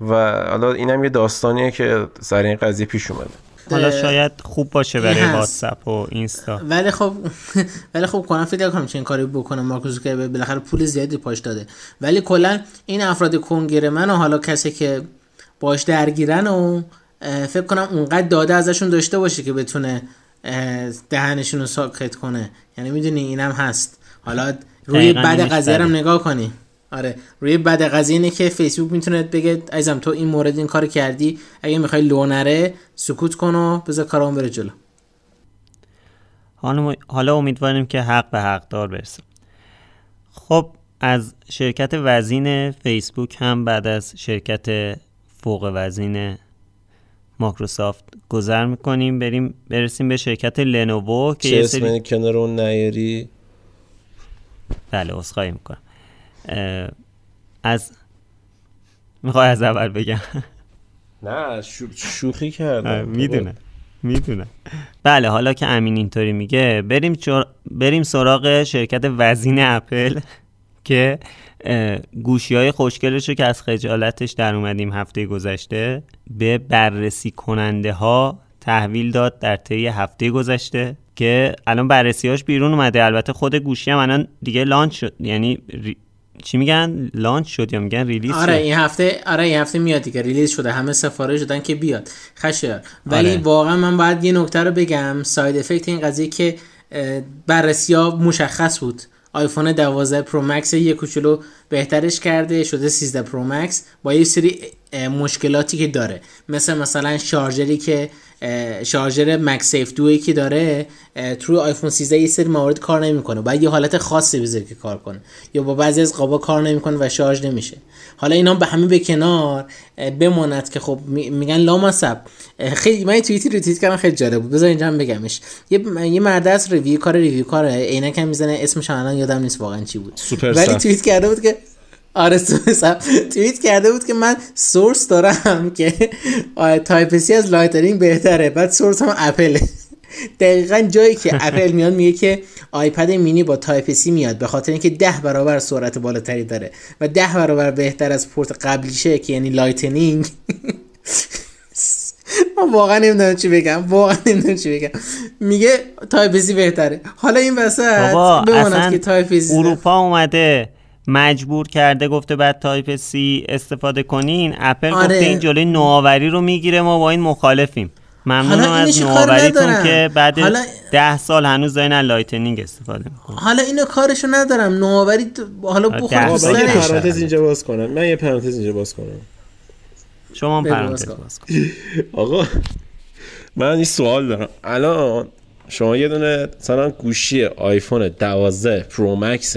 و حالا اینم یه داستانیه که سر این قضیه پیش اومده. حالا شاید خوب باشه برای واتساپ و اینستا. ولی خب ولی خب کنم فکر کنم چه این کاری بکنم. مارک که بالاخره پول زیادی پاش داده. ولی کلا این افراد کنگره من و حالا کسی که باش درگیرن و فکر کنم اونقدر داده ازشون داشته باشه که بتونه دهنشون رو ساکت کنه. یعنی می‌دونی اینم هست. حالا روی بد قضیه رو نگاه کنی. آره روی بد قضیه اینه که فیسبوک می‌تونه بگه عزیزم تو این مورد این کار کردی. اگه می‌خوای لو نره سکوت کن و بذار کارام بره جلو. حالا امیدواریم که حق به حق دار برسه. خب از شرکت وزین فیسبوک هم بعد از شرکت فوق وزین ماکروسافت گذر می‌کنیم بریم برسیم به شرکت لنوو که یه سری کنار اون نیاری؟ بله اصخایی می‌کنم. از می‌خوای از اول بگم؟ نه شوخی کردم. می‌دونم می‌دونم. بله حالا که امین اینطوری میگه بریم بریم سراغ شرکت وزین اپل. که گوشی های خوشگلش رو که از خجالتش در اومدیم هفته گذشته به بررسی کننده ها تحویل داد در طی هفته گذشته که الان بررسیاش بیرون اومده. البته خود گوشی هم الان دیگه لانچ شد یعنی چی میگن؟ launch شد یا میگن release آره این هفته آره این هفته میاد دیگه release شده همه سفارش دادن که بیاد. خشر ولی آره. واقعا من باید یه نکته رو بگم side effect این قضیه که بررسی ها مشخص بود. آیفون 12 Pro Max یه کوچولو بهترش کرده شده 13 Pro Max با یه سری مشکلاتی که داره. مثل مثلا شارژری که شارژر MagSafe Duo ی که داره توی آیفون 13 یه سری موارد کار نمی‌کنه. باید یه حالت خاصی بذاره که کار کنه. یا با بعضی از قابا کار نمی‌کنه و شارژ نمیشه. حالا اینا به همه به کنار بماند که خب میگن لامصب خیلی من توییتی رو توییت کردم خیلی جالب بود. بذار اینجا هم بگمش. یه یه مرد از ریویو کار ریویو کاره. عینک هم می‌زنه اسمش الان یادم نیست واقعا چی بود. ولی توییت کرده بود که آره توییت کرده بود که من source دارم که Type-C از Lightning بهتره. بعد source هم اپله. دقیقا جایی که اپل میاد میگه که iPad mini با Type-C میاد به خاطر اینکه ده برابر سرعت بالاتری داره و ده برابر بهتر از پورت قبلیشه که یعنی Lightning. من واقعا نمی‌دونم چی بگم. واقعا نمی‌دونم چی بگم. میگه Type-C بهتره. حالا این وسط بماند که Type-C اروپا اومده مجبور کرده گفته باید Type-C استفاده کنین اپل آره. گفته این جلوی نوآوری رو می‌گیره. ما با این مخالفیم. ممنونم از نوآوریتون که بعد حالا... ده سال هنوز دارین Lightning استفاده می‌کنن. حالا اینو کارشو ندارم. نوآوری حالا بخور یه پرانتز اینجا باز کنم. من یه پرانتز اینجا باز کنم. شما پرانتز باز کن. آقا من این سوال دارم. الان شما یه دونه مثلا گوشی آیفون 12 Pro Max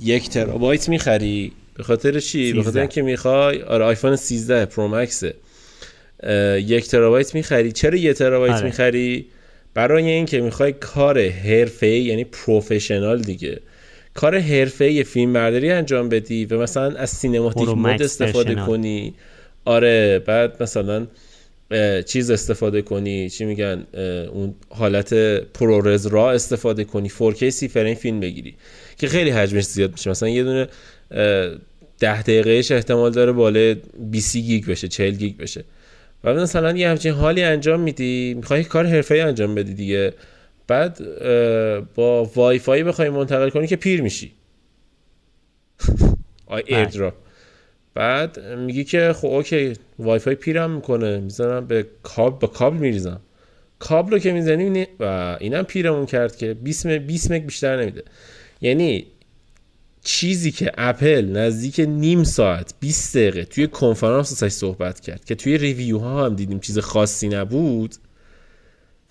یک ترابایت می‌خری؟ به خاطر چی؟ به خاطر اینکه می‌خوای؟ آره آیفون 13 Pro Max. یک ترابایت می‌خری؟ چرا یک ترابایت آره. می‌خری؟ برای اینکه می‌خوای کار حرفه یعنی professional دیگه کار حرفه فیلم برداری انجام بدی و مثلا از cinematic mode استفاده کنی. آره بعد مثلا چیز استفاده کنی چی میگن اون حالت ProRes را استفاده کنی 4K سی فریم فیلم بگیری که خیلی حجمش زیاد میشه. مثلا یه دونه ده دقیقهش احتمال داره بالای 20 گیگ بشه 40 گیگ بشه. و مثلا یه همچین حالی انجام میدی می‌خوای کار حرفه‌ای انجام بدی دیگه. بعد با وای فای بخوای منتقل کنی که پیر میشی. آی AirDrop بعد میگی که خب okay وای فای پیرم می‌کنه می‌زنم به کابل با کابل میریزم. کابل رو که می‌زنی و اینم پیرمون کرد که 20 20 مگ بیشتر نمیده. یعنی چیزی که اپل نزدیک نیم ساعت 20 دقیقه توی کنفرانس ازش صحبت کرد که توی ریویو ها هم دیدیم چیز خاصی نبود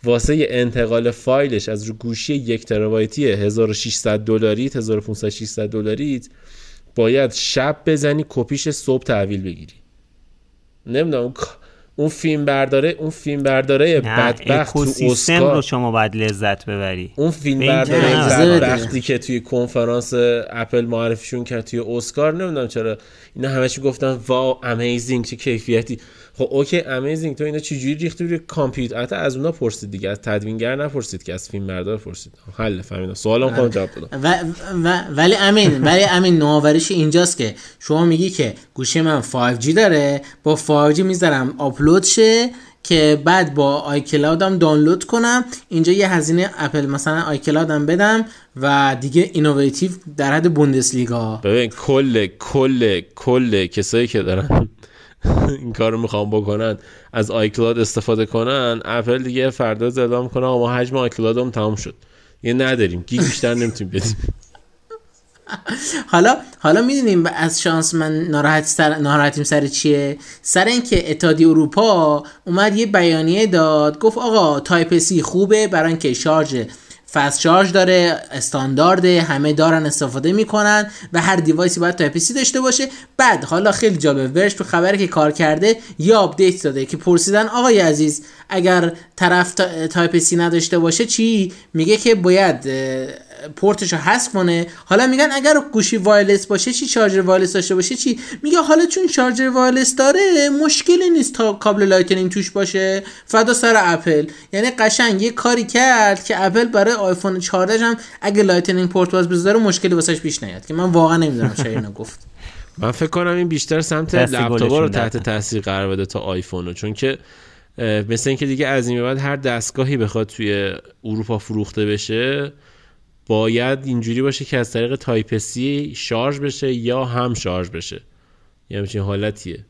واسه انتقال فایلش از رو گوشی یک ترابایتی 1600 دلاری 1500 600 دلاری باید شب بزنی کپیش صبح تحویل بگیری. نمی‌دونم اون فیلم برداره اون فیلم برداره بدبخت تو اسکار. رو شما باید لذت ببری. اون فیلم برداره بدبختی که توی کنفرانس اپل معرفیشون کرد توی اسکار. نمی‌دونم چرا. اینا همش گفتن wow amazing چه کیفیتی. خب okay amazing تو اینا چجوری ریختی روی کامپیوتر؟ حتی از اونا پرسید دیگه از تدوینگر نپرسید که از فیلم بردار پرسید. حل فهمیدم. سوالم خودم جواب دادم. و, و, ولی امین ولی امین نوآوریش اینجاست که شما میگی که گوشی من 5G داره با 5G می‌ذارم آپلود شه که بعد با iCloud ام دانلود کنم. اینجا یه هزینه اپل مثلا iCloud ام بدم و دیگه innovative در حد بوندسلیگا. ببین کل کل کل کسایی که دارن این کار رو می‌خوام بکنن از iCloud استفاده کنن اپل دیگه فردا اعلام کنه ما حجم iCloud هم تمام شد. یه نداریم گیگ بیشتر نمی‌تونیم بدیم. حالا حالا می‌دونیم از شانس من ناراحت سر ناراحتیم سر چیه؟ سر اینکه اتحادیه اروپا اومد یه بیانیه داد گفت آقا Type-C خوبه برای اینکه شارژ fast شارژ داره استاندارده همه دارن استفاده می‌کنن و هر device ی باید Type-C داشته باشه. بعد حالا خیلی جالبه ورش تو خبری که کار کرده یا آپدیت داده که پرسیدن آقای عزیز اگر طرف Type-C نداشته باشه چی؟ میگه که باید پورتش رو حذف کنه. حالا میگن اگر گوشی wireless باشه چی charger wireless داشته باشه؟ چی؟ میگه حالا چون charger wireless داره مشکلی نیست تا کابل Lightning توش باشه. فدا سر اپل. یعنی قشنگ یه کاری کرد که اپل برای آیفون 14 هم اگه Lightning port باز بذاره مشکلی واسش پیش نیاد که من واقعا نمی‌دونم چرا اینو گفت. من فکر کنم این بیشتر سمت لپتاپ رو تحت تاثیر قرار بده تا آیفون چون که مثل اینکه دیگه از این بعد هر دستگاهی بخواد توی اروپا فروخته بشه باید اینجوری باشه که از طریق Type-C شارژ بشه یا هم شارژ بشه. یه همچین حالتیه.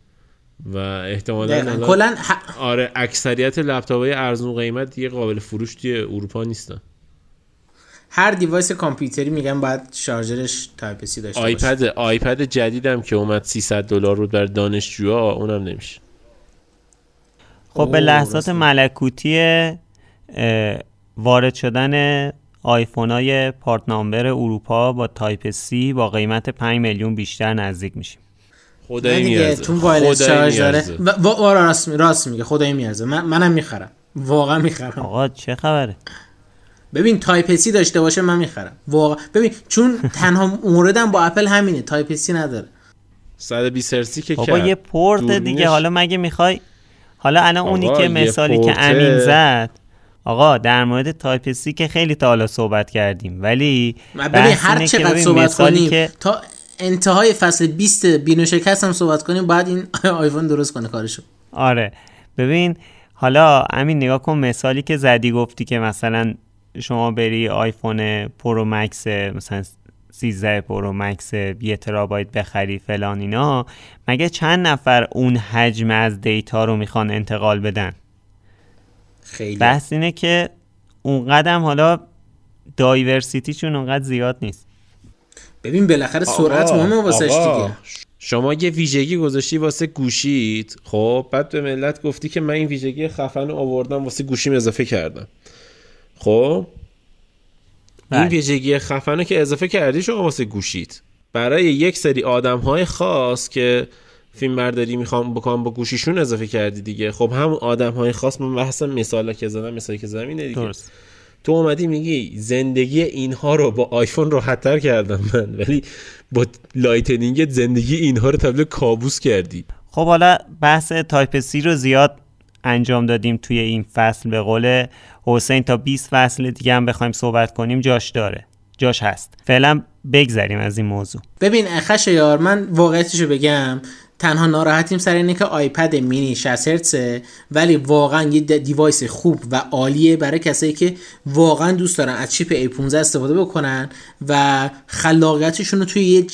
و احتمالا کلا آره اکثریت لپتاپ های ارزون قیمت دیگه قابل فروش توی اروپا نیستن. هر device کامپیوتری میگن باید شارژرش Type-C داشته آیپد آیپد جدیدم که اومد 300 دلار رو برای دانشجوها اونم نمیشه. خب به لحظات ملکوتی وارد شدن آیفون های part number اروپا با Type-C با قیمت 5 میلیون بیشتر نزدیک میشیم. خدایی میارزه. تو wireless شارژ داره. و آره، راست راست میگه خدایی میارزه. من منم می‌خرم. واقعا می‌خرم. آقا چه خبره؟ ببین Type-C داشته باشه من می‌خرم. واقعا ببین چون تنها موردم با اپل همینه. Type-C نداره. 120 هرتزی که بابا یه پورت دیگه. حالا مگه می‌خوای حالا الان اونی که مثالی که امین زد آقا در مورد Type-C که خیلی تا حالا صحبت کردیم ولی ببین هر چقدر صحبت کنیم که... تا انتهای فصل 20 بینو شکست هم صحبت کنیم بعد این آیفون درست کنه کارشو. آره. ببین حالا امین نگاه کن مثالی که زدی گفتی که مثلا شما بری آیفون Pro Max مثلا 13 Pro Max یه ترابایت بخری فلان اینا مگه چند نفر اون حجم از data رو می‌خوان انتقال بدن؟ خیلی. بحث اینه که اون قدم حالا دایورسیتیشون اونقدر زیاد نیست. ببین بالاخره سرعت مهمه واسش دیگه. شما یه ویژگی گذاشتی واسه گوشیت. خب بعد به ملت گفتی که من این ویژگی خفن رو آوردم واسه گوشیم اضافه کردم. خب؟ این بله. ویژگی خفنه که اضافه کردی شما واسه گوشیت. برای یک سری آدم های خاص که فیلم برداری می‌خوام بکنم با گوشیشون اضافه کردی دیگه. خب هم آدم های خاص من بحث مثالا که زدم مثالی که زدم اینه دیگه. درست. تو اومدی میگی زندگی اینها رو با آیفون راحتتر کردم من ولی با Lightning زندگی اینها رو تبدیل کابوس کردی. خب حالا بحث Type-C رو زیاد انجام دادیم توی این فصل به قول حسین. تا 20 فصل دیگه هم بخوایم صحبت کنیم جاش داره. جاش هست. فعلا بگذریم از این موضوع. ببین خشیار من واقعیتشو بگم. تنها ناراحتیم سر اینه که آیپد مینی 60 هرتزه ولی واقعا یه device خوب و عالیه برای کسایی که واقعا دوست دارن از chip A15 استفاده بکنن و خلاقیتشون رو توی یه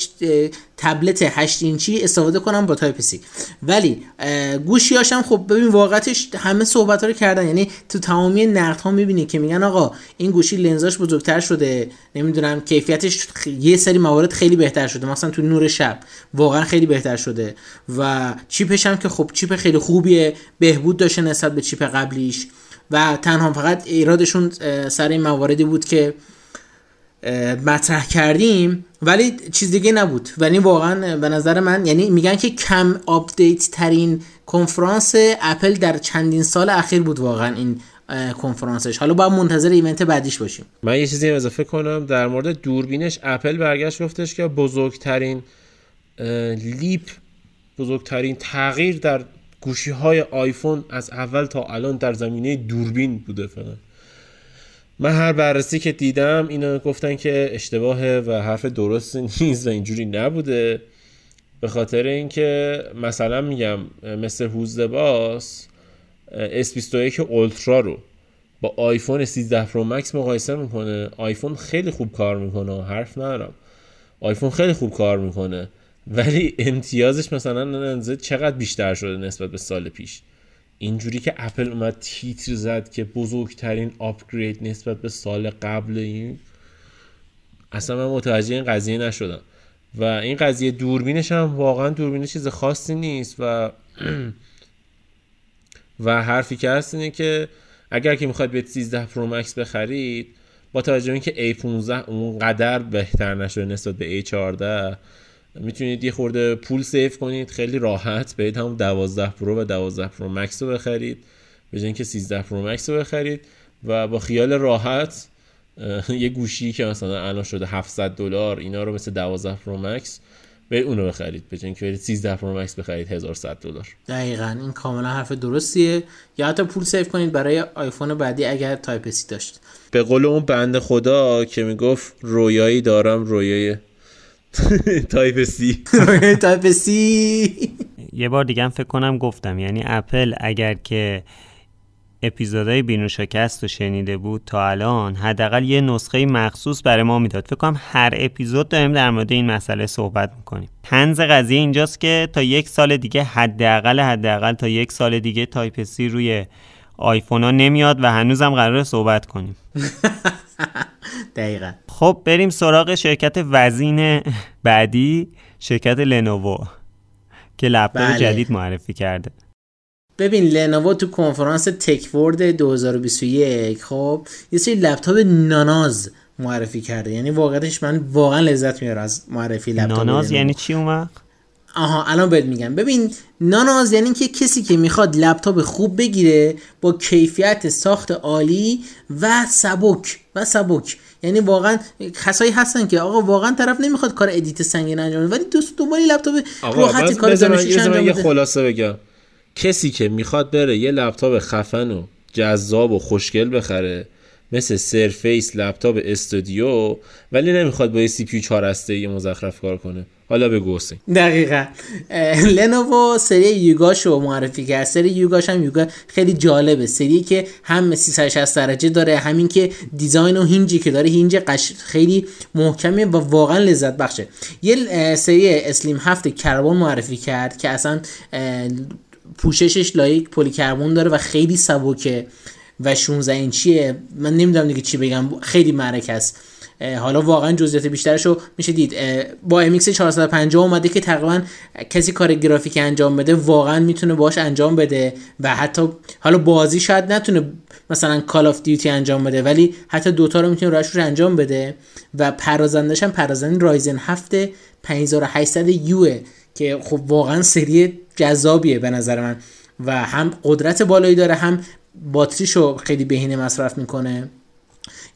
تبلت 8 اینچی استفاده کنم با Type-C ولی گوشی هاشم خب ببین واقعتش همه صحبت ها رو کردن. یعنی تو تمامی نقد ها می‌بینی که میگن آقا این گوشی لنزاش بزرگتر شده. نمی‌دونم کیفیتش یه سری موارد خیلی بهتر شده. مثلا تو نور شب واقعا خیلی بهتر شده. و چیپش هم که خب چیپ خیلی خوبیه. بهبود داشته نسبت به چیپ قبلیش. و تنها فقط ایرادشون سر این مواردی بود که مطرح کردیم ولی چیز دیگه نبود. ولی واقعا به نظر من یعنی میگن که کم آپدیت ترین کنفرانس اپل در چندین سال اخیر بود واقعا این کنفرانسش. حالا باید منتظر event بعدیش باشیم. من یه چیزی اضافه کنم. در مورد دوربینش اپل برگشت گفتش که بزرگترین leap بزرگترین تغییر در گوشی های آیفون از اول تا الان در زمینه دوربین بوده فعلا من هر بررسی که دیدم اینو گفتن که اشتباهه و حرف درست نیست و اینجوری نبوده. به خاطر اینکه مثلا میگم Mrwhosetheboss S21 Ultra رو با آیفون 13 Pro Max مقایسه می‌کنه. آیفون خیلی خوب کار می‌کنه حرف ندارم. آیفون خیلی خوب کار می‌کنه. ولی امتیازش مثلا چقدر بیشتر شده نسبت به سال پیش؟ اینجوری که اپل اومد تیتر زد که بزرگترین upgrade نسبت به سال قبل این اصلا من متوجه این قضیه نشدم. و این قضیه دوربینش هم واقعا دوربین چیز خاصی نیست و و حرفی که هست اینه که اگر که می‌خواید به 13 Pro Max بخرید با توجه به اینکه A15 اون قدر بهتر نشده نسبت به A14 می‌تونید یه خورده پول save کنید خیلی راحت برید هم 12 Pro و 12 Pro Max رو بخرید. به جای اینکه 13 Pro Max رو بخرید و با خیال راحت یه گوشی که مثلا الان شده 700 دلار اینا رو مثل 12 Pro Max به اونو بخرید. به که برید 13 Pro Max بخرید 1100 دلار. دقیقا این کاملا حرف درستیه. یا حتی پول save کنید برای آیفون بعدی اگر Type-C داشت به قول اون بنده خدا که می‌گفت رویایی دارم رویای Type-C Type-C یه بار دیگه فکر کنم گفتم یعنی اپل اگر که اپیزودهای بینوشکست رو شنیده بود تا الان حداقل یه نسخه مخصوص برای ما می‌داد. فکر کنم هر اپیزود داریم در مورد این مسئله صحبت می‌کنیم. طنز قضیه اینجاست که تا یک سال دیگه حداقل حداقل تا یک سال دیگه Type-C روی آیفون ها نمیاد و هنوزم قرار صحبت کنیم. دقیقا. خب بریم سراغ شرکت وزین بعدی شرکت لنوو که لپتاپ بله. جدید معرفی کرده. ببین لنوو تو کنفرانس تکورد 2021 خب یه سری لپتاپ ناناز معرفی کرده. یعنی واقعتش من واقعا لذت میاره از معرفی لپتاپ ناناز یعنی چی اون آها الان بهت میگم. ببین ناناز یعنی که کسی که می‌خواد لپتاپ خوب بگیره با کیفیت ساخت عالی و سبک و سبک. یعنی واقعا کسایی هستن که آقا واقعا طرف نمی‌خواد کار edit سنگین انجام ولی دوست دنبال لپتاپ راحت کار انجام یه خلاصه بگم. کسی که می‌خواد بره یه لپتاپ خفن و جذاب و خوشگل بخره مثل Surface Laptop Studio ولی نمی‌خواد با یه CPU 4 هسته مزخرف کار کنه. حالا بگو حسین. دقیقا. لنوو سری Yoga ش رو معرفی کرد. سری Yoga ش هم Yoga خیلی جالبه. سری که هم 360 درجه داره همین که design و hinge ی که داره hinge ش خیلی محکمه و واقعا لذت بخشه. یه سری Slim هفت Carbon معرفی کرد که اصلا پوششش لایه پلی کربن داره و خیلی سبکه و 16 اینچیه. من نمی‌دونم دیگه چی بگم. خیلی معرکه است. حالا واقعا جزئیات بیشترش رو میشه دید. با MX 450 اومده که تقریبا کسی کار گرافیک انجام بده واقعا می‌تونه باش انجام بده و حتی حالا بازی شاید نتونه مثلا Call of Duty انجام بده ولی حتی Dota رو می‌تونه روش رو انجام بده. و پردازندش هم پردازنده Ryzen 7 5800U که خب واقعا سری جذابیه به نظر من. و هم قدرت بالایی داره هم باتریشو خیلی بهینه مصرف می‌کنه.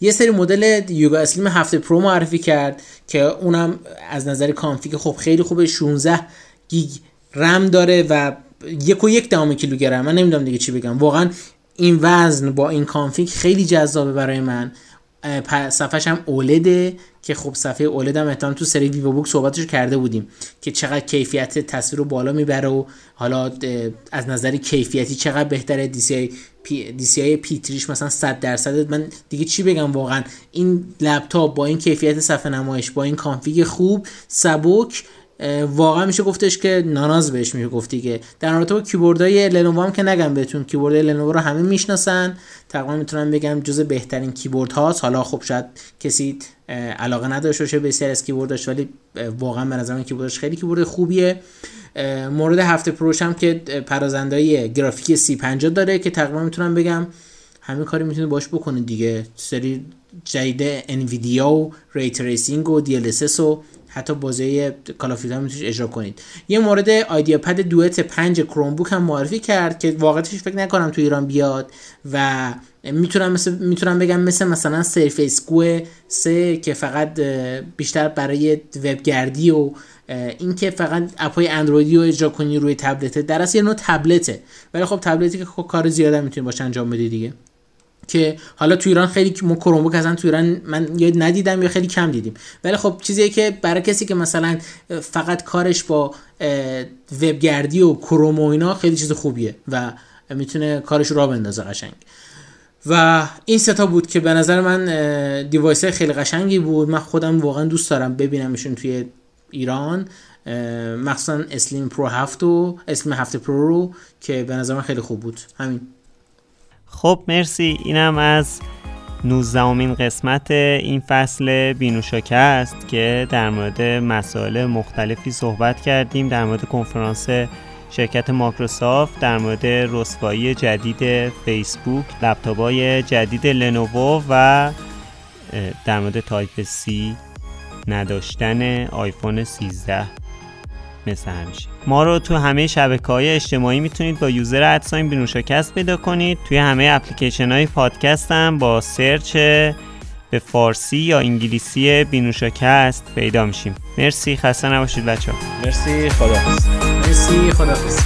یه سری مدل Yoga Slim هفت Pro معرفی کرد که اونم از نظر config خب خیلی خوبه. 16 گیگ رم داره و یک و یک دهم کیلوگرم من نمی‌دونم دیگه چی بگم. واقعا این وزن با این config خیلی جذابه برای من. صفحش هم OLED ه که خب صفحه OLED هم احتمال تو سری VivoBook صحبتش کرده بودیم که چقدر کیفیت تصویر رو بالا می‌بره و حالا از نظر کیفیتی چقدر بهتره. DCI-P, DCI-P3 ش مثلا 100 درصد. من دیگه چی بگم واقعا؟ این لپتاپ با این کیفیت صفحه نمایش با این config خوب سبک واقعا میشه گفتش که ناناز بهش میشه گفتی که در رابطه با کیبوردهای لنوو هم که نگم بهتون کیبورد لنوو رو همه می‌شناسن. تقریبا می‌تونم بگم جز بهترین کیبورد هاست. حالا خب شاید کسی علاقه نداشته باشه بسیار از کیبوردش ولی واقعا به نظر من کیبوردش خیلی کیبورد خوبیه. مورد هفت Pro ش هم که پردازنده‌ی گرافیکی سی 50 داره که تقریبا می‌تونم بگم همین کاری می‌تونید باش بکنید دیگه. سری جدید Nvidia و ray tracing و دی و حتی بازی Call هم می‌تونید اجرا کنید. یه مورد IdeaPad Duet 5 Chromebook هم معرفی کرد که واقعیتش فکر نکنم تو ایران بیاد و می‌تونم مثل می‌تونم بگم مثل مثلا Surface Go 3 که فقط بیشتر برای وبگردی و اینکه فقط اپای اندرویدی رو اجرا کنی روی تبلته در اصل یه نوع تبلته. ولی خب تبلتی که خب کار زیاده می‌تونی باش انجام بدی دیگه. که حالا تو ایران خیلی ما کرومبوک اصلا تو ایران من یا ندیدم یا خیلی کم دیدیم. ولی خب چیزی که برای کسی که مثلا فقط کارش با وبگردی و کروم و اینا خیلی چیز خوبیه و می‌تونه کارش را بندازه قشنگ. و این ستا بود که به نظر من device خیلی قشنگی بود. من خودم واقعا دوست دارم ببینمشون توی ایران. مخصوصا Slim Pro 7 و Slim 7 Pro رو که به نظر من خیلی خوب بود. همین. خب مرسی. اینم از 19 قسمت این فصل بینوشاکه است که در مورد مسائل مختلفی صحبت کردیم در مورد کنفرانس شرکت مایکروسافت در مورد رسوایی جدید فیسبوک لپتاپ‌های جدید لنوو و در مورد Type-C نداشتن آیفون 13 مثل همیشه ما رو تو همه شبکه های اجتماعی می‌تونید با user at sign بینوشاکست پیدا کنید. توی همه اپلیکیشن های پادکست هم با search به فارسی یا انگلیسی بینوشاکست پیدا میشیم. مرسی خسته نباشید بچه مرسی خدا مرسی خداحافظ.